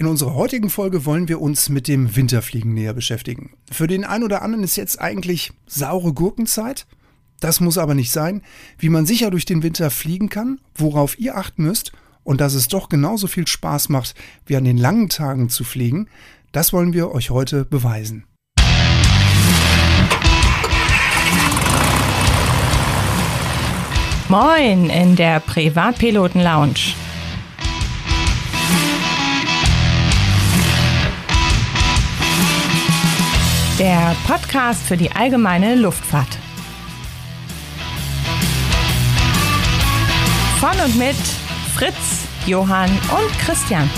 In unserer heutigen Folge wollen wir uns mit dem Winterfliegen näher beschäftigen. Für den einen oder anderen ist jetzt eigentlich saure Gurkenzeit. Das muss aber nicht sein. Wie man sicher durch den Winter fliegen kann, worauf ihr achten müsst und dass es doch genauso viel Spaß macht, wie an den langen Tagen zu fliegen, das wollen wir euch heute beweisen. Moin in der Privatpiloten Lounge. Der Podcast für die allgemeine Luftfahrt. Von und mit Fritz, Johann und Christian.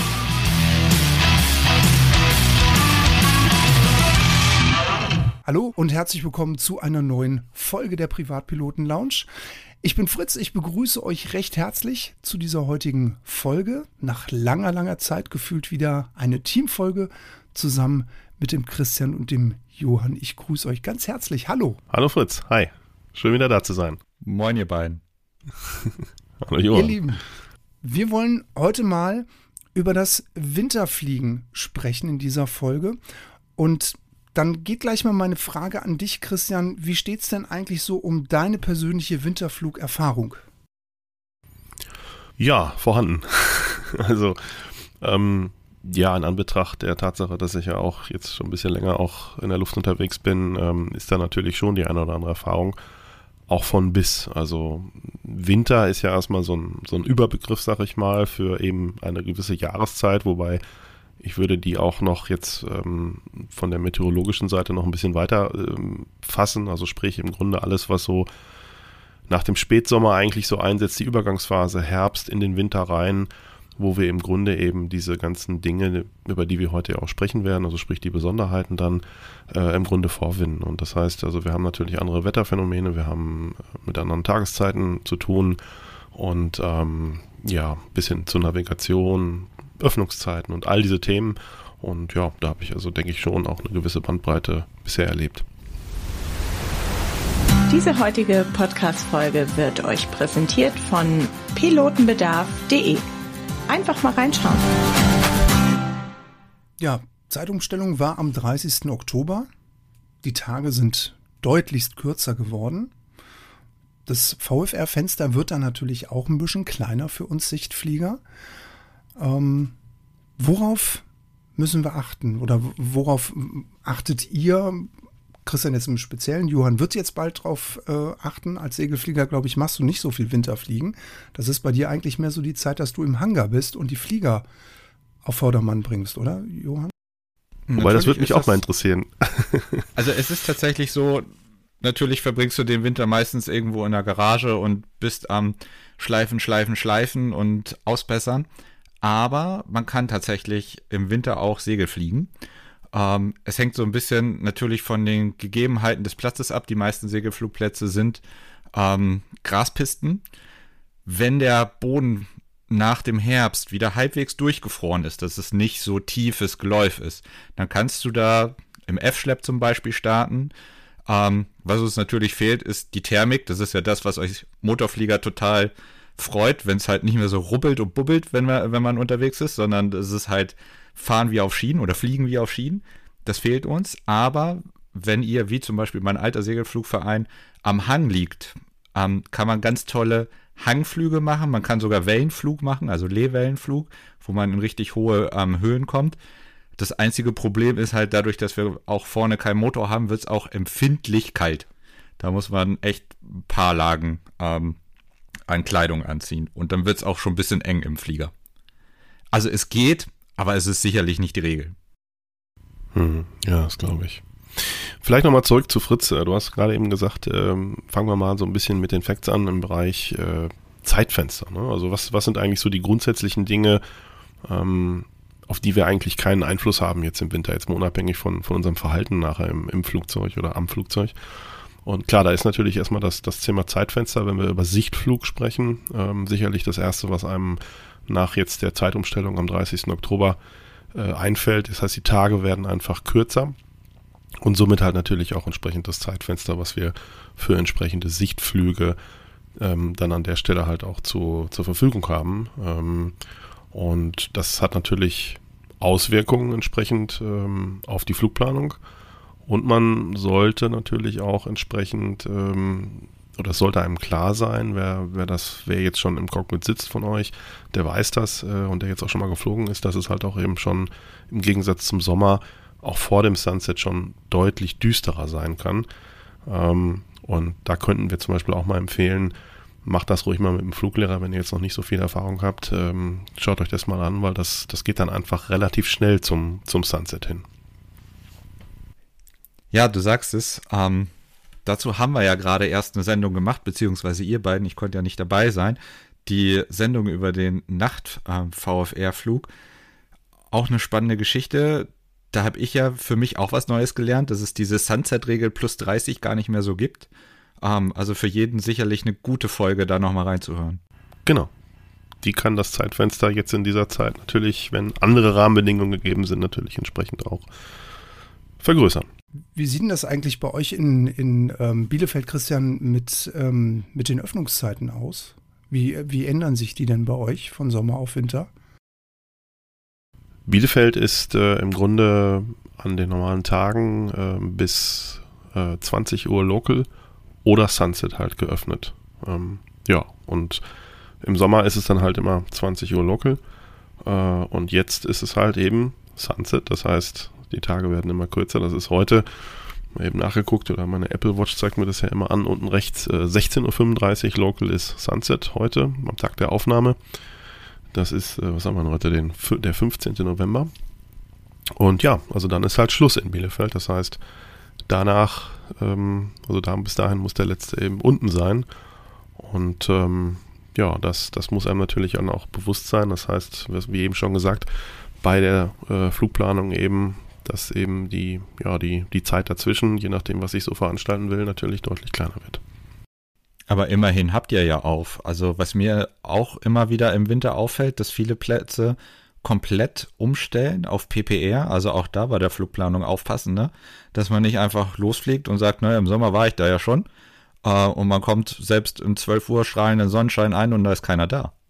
Hallo und herzlich willkommen zu einer neuen Folge der Privatpiloten Lounge. Ich bin Fritz, ich begrüße euch recht herzlich zu dieser heutigen Folge. Nach langer, langer Zeit gefühlt wieder eine Teamfolge zusammen mit dem Christian und dem Johann. Ich grüße euch ganz herzlich. Hallo. Hallo Fritz. Hi. Schön wieder da zu sein. Moin, ihr beiden. Hallo Johann. Ihr Lieben, wir wollen heute mal über das Winterfliegen sprechen in dieser Folge. Und dann geht gleich mal meine Frage an dich, Christian. Wie steht es denn eigentlich so um deine persönliche Winterflugerfahrung? Ja, vorhanden. also, ähm, ja, in Anbetracht der Tatsache, dass ich ja auch jetzt schon ein bisschen länger auch in der Luft unterwegs bin, ähm, ist da natürlich schon die eine oder andere Erfahrung. Auch von bis. Also Winter ist ja erstmal so ein, so ein Überbegriff, sag ich mal, für eben eine gewisse Jahreszeit, wobei ich würde die auch noch jetzt ähm, von der meteorologischen Seite noch ein bisschen weiter ähm, fassen. Also sprich im Grunde alles, was so nach dem Spätsommer eigentlich so einsetzt, die Übergangsphase Herbst in den Winter rein wo wir im Grunde eben diese ganzen Dinge, über die wir heute auch sprechen werden, also sprich die Besonderheiten dann äh, im Grunde vorwinden. Und das heißt, also wir haben natürlich andere Wetterphänomene, wir haben äh, mit anderen Tageszeiten zu tun und ähm, ja, bis hin zur Navigation, Öffnungszeiten und all diese Themen. Und ja, da habe ich also, denke ich, schon auch eine gewisse Bandbreite bisher erlebt. Diese heutige Podcast-Folge wird euch präsentiert von pilotenbedarf.de. Einfach mal reinschauen. Ja, Zeitumstellung war am 30. Oktober. Die Tage sind deutlichst kürzer geworden. Das VFR-Fenster wird dann natürlich auch ein bisschen kleiner für uns Sichtflieger. Ähm, worauf müssen wir achten oder worauf achtet ihr Christian jetzt im Speziellen, Johann wird jetzt bald drauf äh, achten. Als Segelflieger, glaube ich, machst du nicht so viel Winterfliegen. Das ist bei dir eigentlich mehr so die Zeit, dass du im Hangar bist und die Flieger auf Vordermann bringst, oder, Johann? Wobei, das würde mich auch mal interessieren. Also es ist tatsächlich so, natürlich verbringst du den Winter meistens irgendwo in der Garage und bist am Schleifen, Schleifen, Schleifen und Ausbessern. Aber man kann tatsächlich im Winter auch Segel fliegen. Ähm, es hängt so ein bisschen natürlich von den Gegebenheiten des Platzes ab. Die meisten Segelflugplätze sind ähm, Graspisten. Wenn der Boden nach dem Herbst wieder halbwegs durchgefroren ist, dass es nicht so tiefes Geläuf ist, dann kannst du da im F-Schlepp zum Beispiel starten. Ähm, was uns natürlich fehlt, ist die Thermik. Das ist ja das, was euch Motorflieger total freut, wenn es halt nicht mehr so rubbelt und bubbelt, wenn, wir, wenn man unterwegs ist, sondern es ist halt fahren wie auf Schienen oder fliegen wie auf Schienen. Das fehlt uns. Aber wenn ihr, wie zum Beispiel mein alter Segelflugverein, am Hang liegt, ähm, kann man ganz tolle Hangflüge machen. Man kann sogar Wellenflug machen, also Lehwellenflug, wo man in richtig hohe ähm, Höhen kommt. Das einzige Problem ist halt dadurch, dass wir auch vorne keinen Motor haben, wird es auch empfindlich kalt. Da muss man echt ein paar Lagen ähm, an Kleidung anziehen. Und dann wird es auch schon ein bisschen eng im Flieger. Also es geht, aber es ist sicherlich nicht die Regel. Hm, ja, das glaube ich. Vielleicht nochmal zurück zu Fritz. Äh, du hast gerade eben gesagt, ähm, fangen wir mal so ein bisschen mit den Facts an im Bereich äh, Zeitfenster. Ne? Also was, was sind eigentlich so die grundsätzlichen Dinge, ähm, auf die wir eigentlich keinen Einfluss haben jetzt im Winter, jetzt mal unabhängig von, von unserem Verhalten nachher im, im Flugzeug oder am Flugzeug. Und klar, da ist natürlich erstmal das, das Thema Zeitfenster, wenn wir über Sichtflug sprechen, ähm, sicherlich das Erste, was einem nach jetzt der Zeitumstellung am 30. Oktober äh, einfällt. Das heißt, die Tage werden einfach kürzer und somit halt natürlich auch entsprechend das Zeitfenster, was wir für entsprechende Sichtflüge ähm, dann an der Stelle halt auch zu, zur Verfügung haben. Ähm, und das hat natürlich Auswirkungen entsprechend ähm, auf die Flugplanung. Und man sollte natürlich auch entsprechend, ähm, oder sollte einem klar sein, wer, wer das, wer jetzt schon im Cockpit sitzt von euch, der weiß das äh, und der jetzt auch schon mal geflogen ist, dass es halt auch eben schon im Gegensatz zum Sommer auch vor dem Sunset schon deutlich düsterer sein kann. Ähm, und da könnten wir zum Beispiel auch mal empfehlen, macht das ruhig mal mit dem Fluglehrer, wenn ihr jetzt noch nicht so viel Erfahrung habt. Ähm, schaut euch das mal an, weil das, das geht dann einfach relativ schnell zum, zum Sunset hin. Ja, du sagst es. Ähm, dazu haben wir ja gerade erst eine Sendung gemacht, beziehungsweise ihr beiden, ich konnte ja nicht dabei sein. Die Sendung über den Nacht-VFR-Flug. Ähm, auch eine spannende Geschichte. Da habe ich ja für mich auch was Neues gelernt, dass es diese Sunset-Regel plus 30 gar nicht mehr so gibt. Ähm, also für jeden sicherlich eine gute Folge, da nochmal reinzuhören. Genau. Die kann das Zeitfenster jetzt in dieser Zeit natürlich, wenn andere Rahmenbedingungen gegeben sind, natürlich entsprechend auch vergrößern. Wie sieht denn das eigentlich bei euch in, in ähm, Bielefeld, Christian, mit, ähm, mit den Öffnungszeiten aus? Wie, wie ändern sich die denn bei euch von Sommer auf Winter? Bielefeld ist äh, im Grunde an den normalen Tagen äh, bis äh, 20 Uhr Local oder Sunset halt geöffnet. Ähm, ja, und im Sommer ist es dann halt immer 20 Uhr Local. Äh, und jetzt ist es halt eben Sunset, das heißt, die Tage werden immer kürzer. Das ist heute eben nachgeguckt oder meine Apple Watch zeigt mir das ja immer an. Unten rechts äh, 16.35 Uhr Local ist Sunset heute, am Tag der Aufnahme. Das ist, äh, was haben wir heute, den, der 15. November. Und ja, also dann ist halt Schluss in Bielefeld. Das heißt, danach, ähm, also da, bis dahin muss der letzte eben unten sein. Und ähm, ja, das, das muss einem natürlich auch bewusst sein. Das heißt, wie eben schon gesagt, bei der äh, Flugplanung eben, dass eben die, ja, die, die Zeit dazwischen, je nachdem, was ich so veranstalten will, natürlich deutlich kleiner wird. Aber immerhin habt ihr ja auf. Also was mir auch immer wieder im Winter auffällt, dass viele Plätze komplett umstellen auf PPR. Also auch da bei der Flugplanung aufpassen, ne? dass man nicht einfach losfliegt und sagt, naja, im Sommer war ich da ja schon. Äh, und man kommt selbst im 12 Uhr strahlenden Sonnenschein ein und da ist keiner da.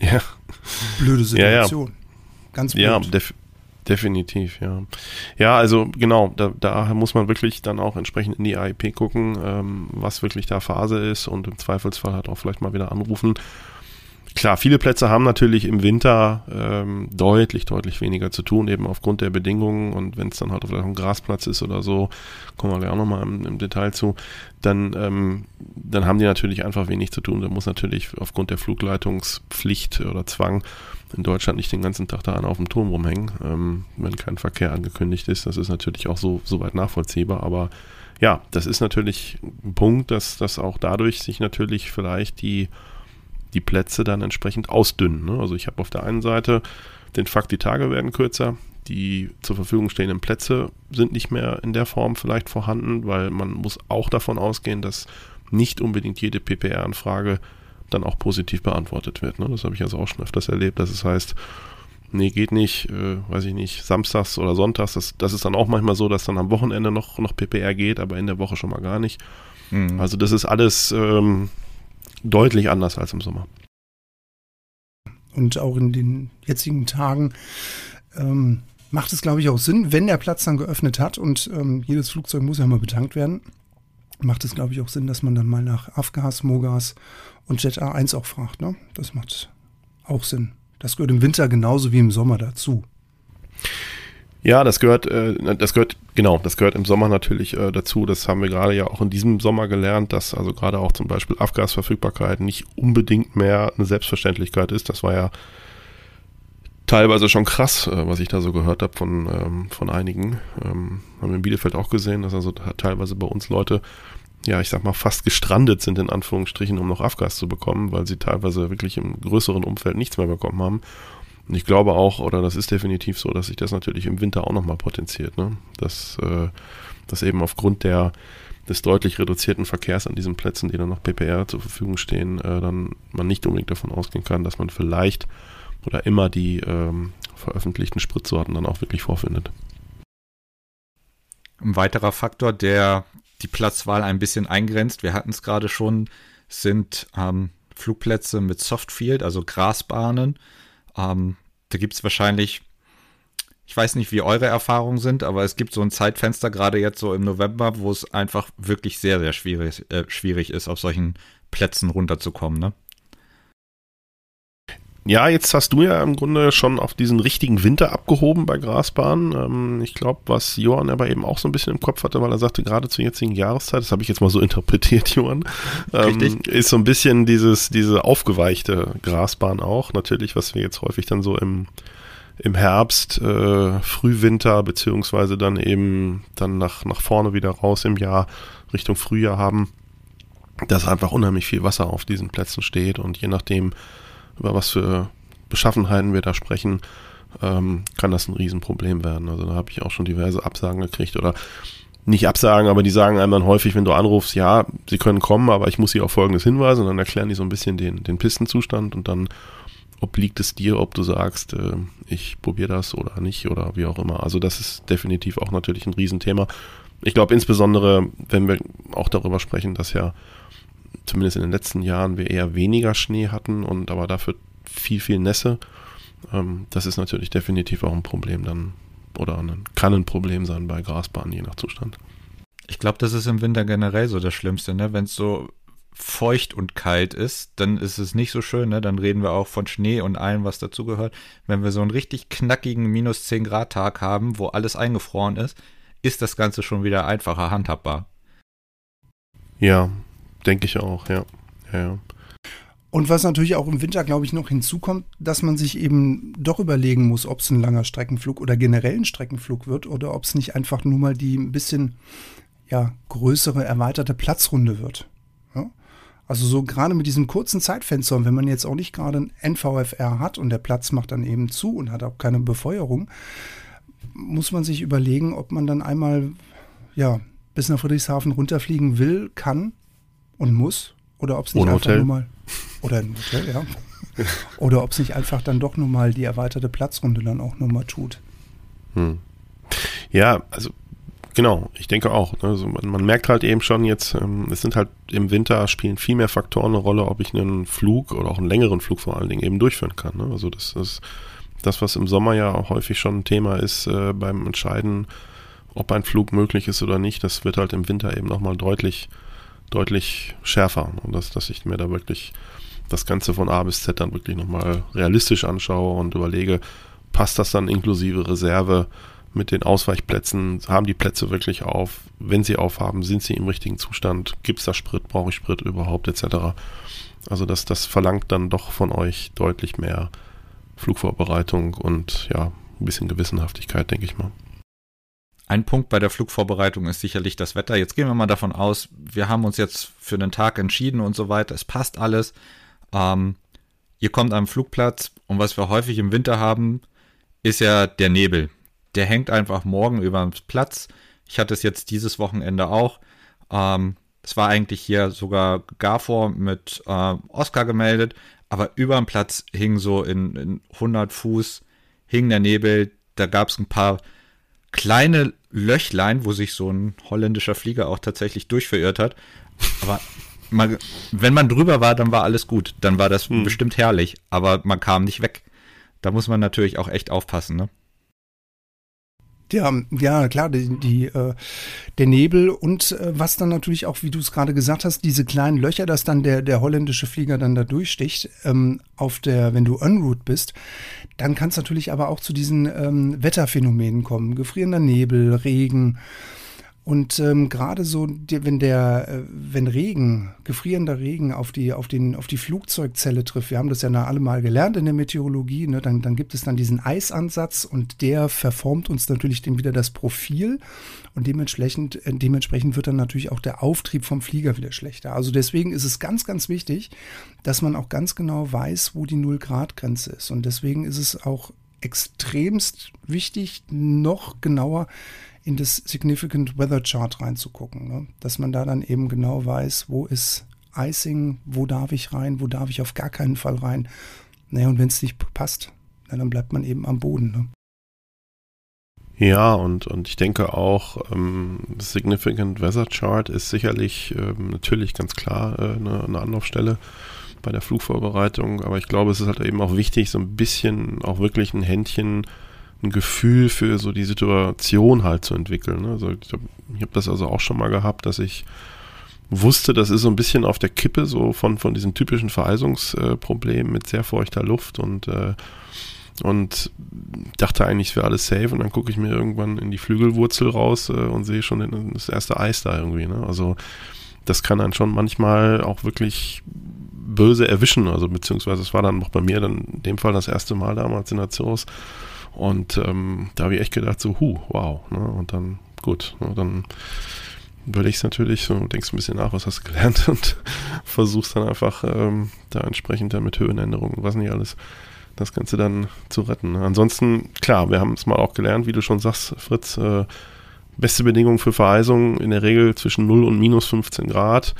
Ja. Blöde Situation. Ja, ja. Ganz blöd. Ja, def definitiv, ja. Ja, also genau, da, da, muss man wirklich dann auch entsprechend in die AIP gucken, ähm, was wirklich da Phase ist und im Zweifelsfall halt auch vielleicht mal wieder anrufen Klar, viele Plätze haben natürlich im Winter ähm, deutlich, deutlich weniger zu tun, eben aufgrund der Bedingungen. Und wenn es dann halt vielleicht ein Grasplatz ist oder so, kommen wir gleich auch nochmal im, im Detail zu, dann, ähm, dann haben die natürlich einfach wenig zu tun. Da muss natürlich aufgrund der Flugleitungspflicht oder Zwang in Deutschland nicht den ganzen Tag da auf dem Turm rumhängen, ähm, wenn kein Verkehr angekündigt ist. Das ist natürlich auch so, weit nachvollziehbar, aber ja, das ist natürlich ein Punkt, dass, dass auch dadurch sich natürlich vielleicht die die Plätze dann entsprechend ausdünnen. Ne? Also ich habe auf der einen Seite den Fakt, die Tage werden kürzer, die zur Verfügung stehenden Plätze sind nicht mehr in der Form vielleicht vorhanden, weil man muss auch davon ausgehen, dass nicht unbedingt jede PPR-Anfrage dann auch positiv beantwortet wird. Ne? Das habe ich also auch schon öfters erlebt, dass es heißt, nee, geht nicht, äh, weiß ich nicht, samstags oder sonntags, das, das ist dann auch manchmal so, dass dann am Wochenende noch, noch PPR geht, aber in der Woche schon mal gar nicht. Mhm. Also das ist alles ähm, deutlich anders als im Sommer. Und auch in den jetzigen Tagen ähm, macht es, glaube ich, auch Sinn, wenn der Platz dann geöffnet hat und ähm, jedes Flugzeug muss ja mal betankt werden, macht es, glaube ich, auch Sinn, dass man dann mal nach Afgas, Mogas und Jet A1 auch fragt. Ne? Das macht auch Sinn. Das gehört im Winter genauso wie im Sommer dazu. Ja, das gehört, äh, das gehört, genau, das gehört im Sommer natürlich äh, dazu. Das haben wir gerade ja auch in diesem Sommer gelernt, dass also gerade auch zum Beispiel Abgasverfügbarkeit nicht unbedingt mehr eine Selbstverständlichkeit ist. Das war ja teilweise schon krass, äh, was ich da so gehört habe von, ähm, von einigen. Ähm, haben wir in Bielefeld auch gesehen, dass also teilweise bei uns Leute, ja, ich sag mal, fast gestrandet sind, in Anführungsstrichen, um noch Abgas zu bekommen, weil sie teilweise wirklich im größeren Umfeld nichts mehr bekommen haben. Und ich glaube auch, oder das ist definitiv so, dass sich das natürlich im Winter auch nochmal potenziert. Ne? Dass, äh, dass eben aufgrund der, des deutlich reduzierten Verkehrs an diesen Plätzen, die dann noch PPR zur Verfügung stehen, äh, dann man nicht unbedingt davon ausgehen kann, dass man vielleicht oder immer die ähm, veröffentlichten Spritsorten dann auch wirklich vorfindet. Ein weiterer Faktor, der die Platzwahl ein bisschen eingrenzt, wir hatten es gerade schon, sind ähm, Flugplätze mit Softfield, also Grasbahnen. Ähm, da gibt es wahrscheinlich, ich weiß nicht, wie eure Erfahrungen sind, aber es gibt so ein Zeitfenster, gerade jetzt so im November, wo es einfach wirklich sehr, sehr schwierig, äh, schwierig ist, auf solchen Plätzen runterzukommen, ne? Ja, jetzt hast du ja im Grunde schon auf diesen richtigen Winter abgehoben bei Grasbahnen. Ähm, ich glaube, was Johann aber eben auch so ein bisschen im Kopf hatte, weil er sagte, gerade zur jetzigen Jahreszeit, das habe ich jetzt mal so interpretiert, Johann, ähm, ist so ein bisschen dieses, diese aufgeweichte Grasbahn auch. Natürlich, was wir jetzt häufig dann so im, im Herbst, äh, Frühwinter, beziehungsweise dann eben dann nach, nach vorne wieder raus im Jahr, Richtung Frühjahr haben, dass einfach unheimlich viel Wasser auf diesen Plätzen steht und je nachdem, über was für Beschaffenheiten wir da sprechen, ähm, kann das ein Riesenproblem werden. Also da habe ich auch schon diverse Absagen gekriegt oder nicht Absagen, aber die sagen einem dann häufig, wenn du anrufst, ja, sie können kommen, aber ich muss sie auf Folgendes hinweisen und dann erklären die so ein bisschen den, den Pistenzustand und dann obliegt es dir, ob du sagst, äh, ich probiere das oder nicht oder wie auch immer. Also das ist definitiv auch natürlich ein Riesenthema. Ich glaube insbesondere, wenn wir auch darüber sprechen, dass ja zumindest in den letzten Jahren wir eher weniger Schnee hatten und aber dafür viel, viel Nässe. Ähm, das ist natürlich definitiv auch ein Problem dann oder ein, kann ein Problem sein bei Grasbahnen, je nach Zustand. Ich glaube, das ist im Winter generell so das Schlimmste, ne? Wenn es so feucht und kalt ist, dann ist es nicht so schön, ne? Dann reden wir auch von Schnee und allem, was dazugehört. Wenn wir so einen richtig knackigen minus 10 Grad Tag haben, wo alles eingefroren ist, ist das Ganze schon wieder einfacher handhabbar. Ja, Denke ich auch, ja. ja. Und was natürlich auch im Winter, glaube ich, noch hinzukommt, dass man sich eben doch überlegen muss, ob es ein langer Streckenflug oder generell ein Streckenflug wird oder ob es nicht einfach nur mal die ein bisschen ja, größere, erweiterte Platzrunde wird. Ja? Also so gerade mit diesem kurzen Zeitfenster, wenn man jetzt auch nicht gerade ein NVFR hat und der Platz macht dann eben zu und hat auch keine Befeuerung, muss man sich überlegen, ob man dann einmal ja, bis nach Friedrichshafen runterfliegen will, kann und muss oder ob es nicht Ohne einfach Hotel. nur mal oder ein Hotel, ja. oder ob es nicht einfach dann doch nur mal die erweiterte Platzrunde dann auch nur mal tut. Hm. Ja, also genau, ich denke auch. ne, Also man, man merkt halt eben schon jetzt, ähm, es sind halt im Winter spielen viel mehr Faktoren eine Rolle, ob ich einen Flug oder auch einen längeren Flug vor allen Dingen eben durchführen kann. Ne? Also das ist das, was im Sommer ja auch häufig schon ein Thema ist äh, beim Entscheiden, ob ein Flug möglich ist oder nicht. Das wird halt im Winter eben nochmal deutlich deutlich schärfer. Und dass, dass ich mir da wirklich das Ganze von A bis Z dann wirklich nochmal realistisch anschaue und überlege, passt das dann inklusive Reserve mit den Ausweichplätzen? Haben die Plätze wirklich auf? Wenn sie aufhaben, sind sie im richtigen Zustand? Gibt es da Sprit? Brauche ich Sprit überhaupt? Etc. Also das, das verlangt dann doch von euch deutlich mehr Flugvorbereitung und ja, ein bisschen Gewissenhaftigkeit, denke ich mal. Ein Punkt bei der Flugvorbereitung ist sicherlich das Wetter. Jetzt gehen wir mal davon aus, wir haben uns jetzt für den Tag entschieden und so weiter. Es passt alles. Ähm, ihr kommt am Flugplatz und was wir häufig im Winter haben, ist ja der Nebel. Der hängt einfach morgen über dem Platz. Ich hatte es jetzt dieses Wochenende auch. Ähm, es war eigentlich hier sogar Garfor mit äh, Oscar gemeldet, aber über dem Platz hing so in, in 100 Fuß hing der Nebel. Da gab es ein paar kleine Löchlein, wo sich so ein holländischer Flieger auch tatsächlich durchverirrt hat. Aber man, wenn man drüber war, dann war alles gut. Dann war das Hm. bestimmt herrlich, aber man kam nicht weg. Da muss man natürlich auch echt aufpassen, ne? Ja, ja, klar, die, die, äh, der Nebel und äh, was dann natürlich auch, wie du es gerade gesagt hast, diese kleinen Löcher, dass dann der, der holländische Flieger dann da durchsticht, ähm, auf der, wenn du en route bist, dann kann es natürlich aber auch zu diesen ähm, Wetterphänomenen kommen. Gefrierender Nebel, Regen. Und ähm, gerade so, wenn der, äh, wenn Regen, gefrierender Regen auf die, auf den, auf die Flugzeugzelle trifft, wir haben das ja alle mal gelernt in der Meteorologie, ne, dann, dann gibt es dann diesen Eisansatz und der verformt uns natürlich dann wieder das Profil und dementsprechend, äh, dementsprechend wird dann natürlich auch der Auftrieb vom Flieger wieder schlechter. Also deswegen ist es ganz, ganz wichtig, dass man auch ganz genau weiß, wo die Null-Grad-Grenze ist. Und deswegen ist es auch extremst wichtig, noch genauer in das Significant Weather Chart reinzugucken. Ne? Dass man da dann eben genau weiß, wo ist Icing, wo darf ich rein, wo darf ich auf gar keinen Fall rein. Naja, und wenn es nicht passt, na, dann bleibt man eben am Boden. Ne? Ja, und, und ich denke auch, ähm, Significant Weather Chart ist sicherlich ähm, natürlich ganz klar äh, eine, eine Anlaufstelle. bei der Flugvorbereitung, aber ich glaube, es ist halt eben auch wichtig, so ein bisschen auch wirklich ein Händchen, ein Gefühl für so die Situation halt zu entwickeln. Ne? Also ich habe hab das also auch schon mal gehabt, dass ich wusste, das ist so ein bisschen auf der Kippe so von, von diesen typischen Vereisungsproblemen mit sehr feuchter Luft und äh, und dachte eigentlich, es wäre alles safe und dann gucke ich mir irgendwann in die Flügelwurzel raus äh, und sehe schon das erste Eis da irgendwie. Ne? Also das kann dann schon manchmal auch wirklich böse erwischen. Also beziehungsweise es war dann auch bei mir dann in dem Fall das erste Mal damals in der Zoos. Und ähm, da habe ich echt gedacht, so, hu, wow. Ne? Und dann, gut, ne? dann überlegst natürlich, so, denkst ein bisschen nach, was hast du gelernt und versuchst dann einfach ähm, da entsprechend dann mit Höhenänderungen, was nicht alles, das Ganze dann zu retten. Ansonsten, klar, wir haben es mal auch gelernt, wie du schon sagst, Fritz, äh, beste Bedingungen für Vereisung in der Regel zwischen 0 und minus 15 Grad.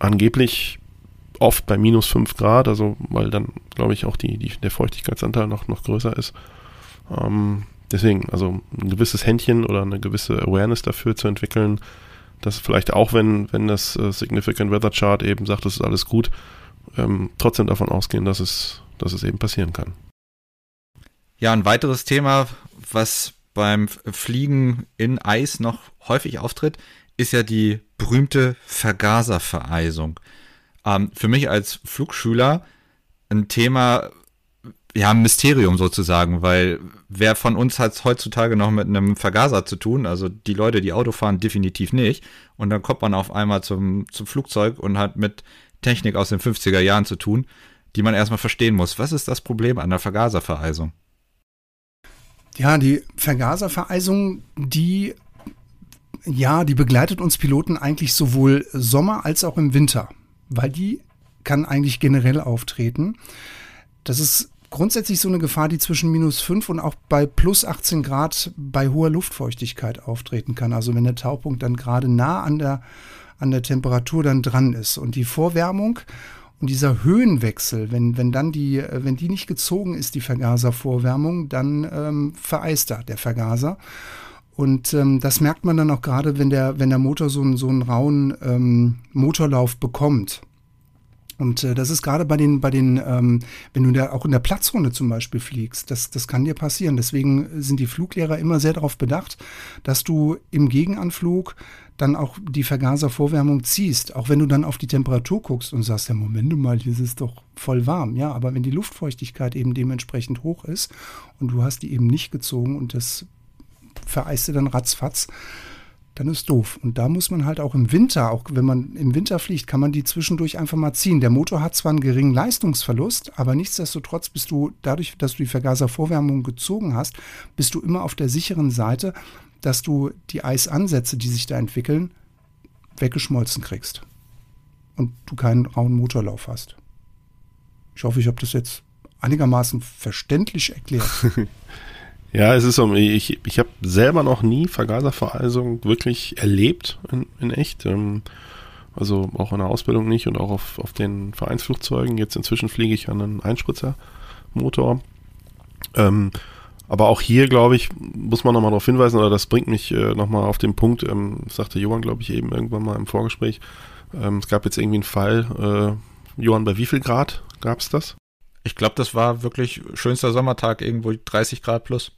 Angeblich oft bei minus 5 Grad, also weil dann, glaube ich, auch die, die, der Feuchtigkeitsanteil noch, noch größer ist. Ähm, deswegen, also ein gewisses Händchen oder eine gewisse Awareness dafür zu entwickeln, dass vielleicht auch, wenn, wenn das äh, Significant Weather Chart eben sagt, das ist alles gut, ähm, trotzdem davon ausgehen, dass es, dass es eben passieren kann. Ja, ein weiteres Thema, was beim Fliegen in Eis noch häufig auftritt, ist ja die berühmte Vergaservereisung. Ähm, für mich als Flugschüler ein Thema, ja, ein Mysterium sozusagen, weil wer von uns hat heutzutage noch mit einem Vergaser zu tun? Also die Leute, die Auto fahren, definitiv nicht. Und dann kommt man auf einmal zum, zum Flugzeug und hat mit Technik aus den 50er Jahren zu tun, die man erstmal verstehen muss. Was ist das Problem an der Vergaservereisung? Ja, die Vergaservereisung, die ja, die begleitet uns Piloten eigentlich sowohl Sommer als auch im Winter, weil die kann eigentlich generell auftreten. Das ist grundsätzlich so eine Gefahr, die zwischen minus 5 und auch bei plus 18 Grad bei hoher Luftfeuchtigkeit auftreten kann. Also wenn der Taupunkt dann gerade nah an der an der Temperatur dann dran ist. Und die Vorwärmung und dieser Höhenwechsel, wenn, wenn dann die, wenn die nicht gezogen ist, die Vergaservorwärmung, dann ähm, vereist da der Vergaser. Und ähm, das merkt man dann auch gerade, wenn der, wenn der Motor so einen, so einen rauen ähm, Motorlauf bekommt. Und äh, das ist gerade bei den, bei den, ähm, wenn du da auch in der Platzrunde zum Beispiel fliegst, das, das kann dir passieren. Deswegen sind die Fluglehrer immer sehr darauf bedacht, dass du im Gegenanflug dann auch die Vergaservorwärmung ziehst, auch wenn du dann auf die Temperatur guckst und sagst, ja, Moment mal, hier ist es doch voll warm. Ja, aber wenn die Luftfeuchtigkeit eben dementsprechend hoch ist und du hast die eben nicht gezogen und das vereist dir dann ratzfatz, dann ist doof. Und da muss man halt auch im Winter, auch wenn man im Winter fliegt, kann man die zwischendurch einfach mal ziehen. Der Motor hat zwar einen geringen Leistungsverlust, aber nichtsdestotrotz bist du, dadurch, dass du die Vergaservorwärmung gezogen hast, bist du immer auf der sicheren Seite, dass du die Eisansätze, die sich da entwickeln, weggeschmolzen kriegst. Und du keinen rauen Motorlauf hast. Ich hoffe, ich habe das jetzt einigermaßen verständlich erklärt. Ja, es ist so, ich, ich habe selber noch nie Vergaservereisung wirklich erlebt in, in echt. Ähm, also auch in der Ausbildung nicht und auch auf, auf den Vereinsflugzeugen. Jetzt inzwischen fliege ich an einen Einspritzermotor. Ähm, aber auch hier, glaube ich, muss man nochmal darauf hinweisen, oder das bringt mich äh, nochmal auf den Punkt, ähm, sagte Johann, glaube ich, eben irgendwann mal im Vorgespräch. Ähm, es gab jetzt irgendwie einen Fall, äh, Johann, bei wie viel Grad gab es das? Ich glaube, das war wirklich schönster Sommertag, irgendwo 30 Grad plus.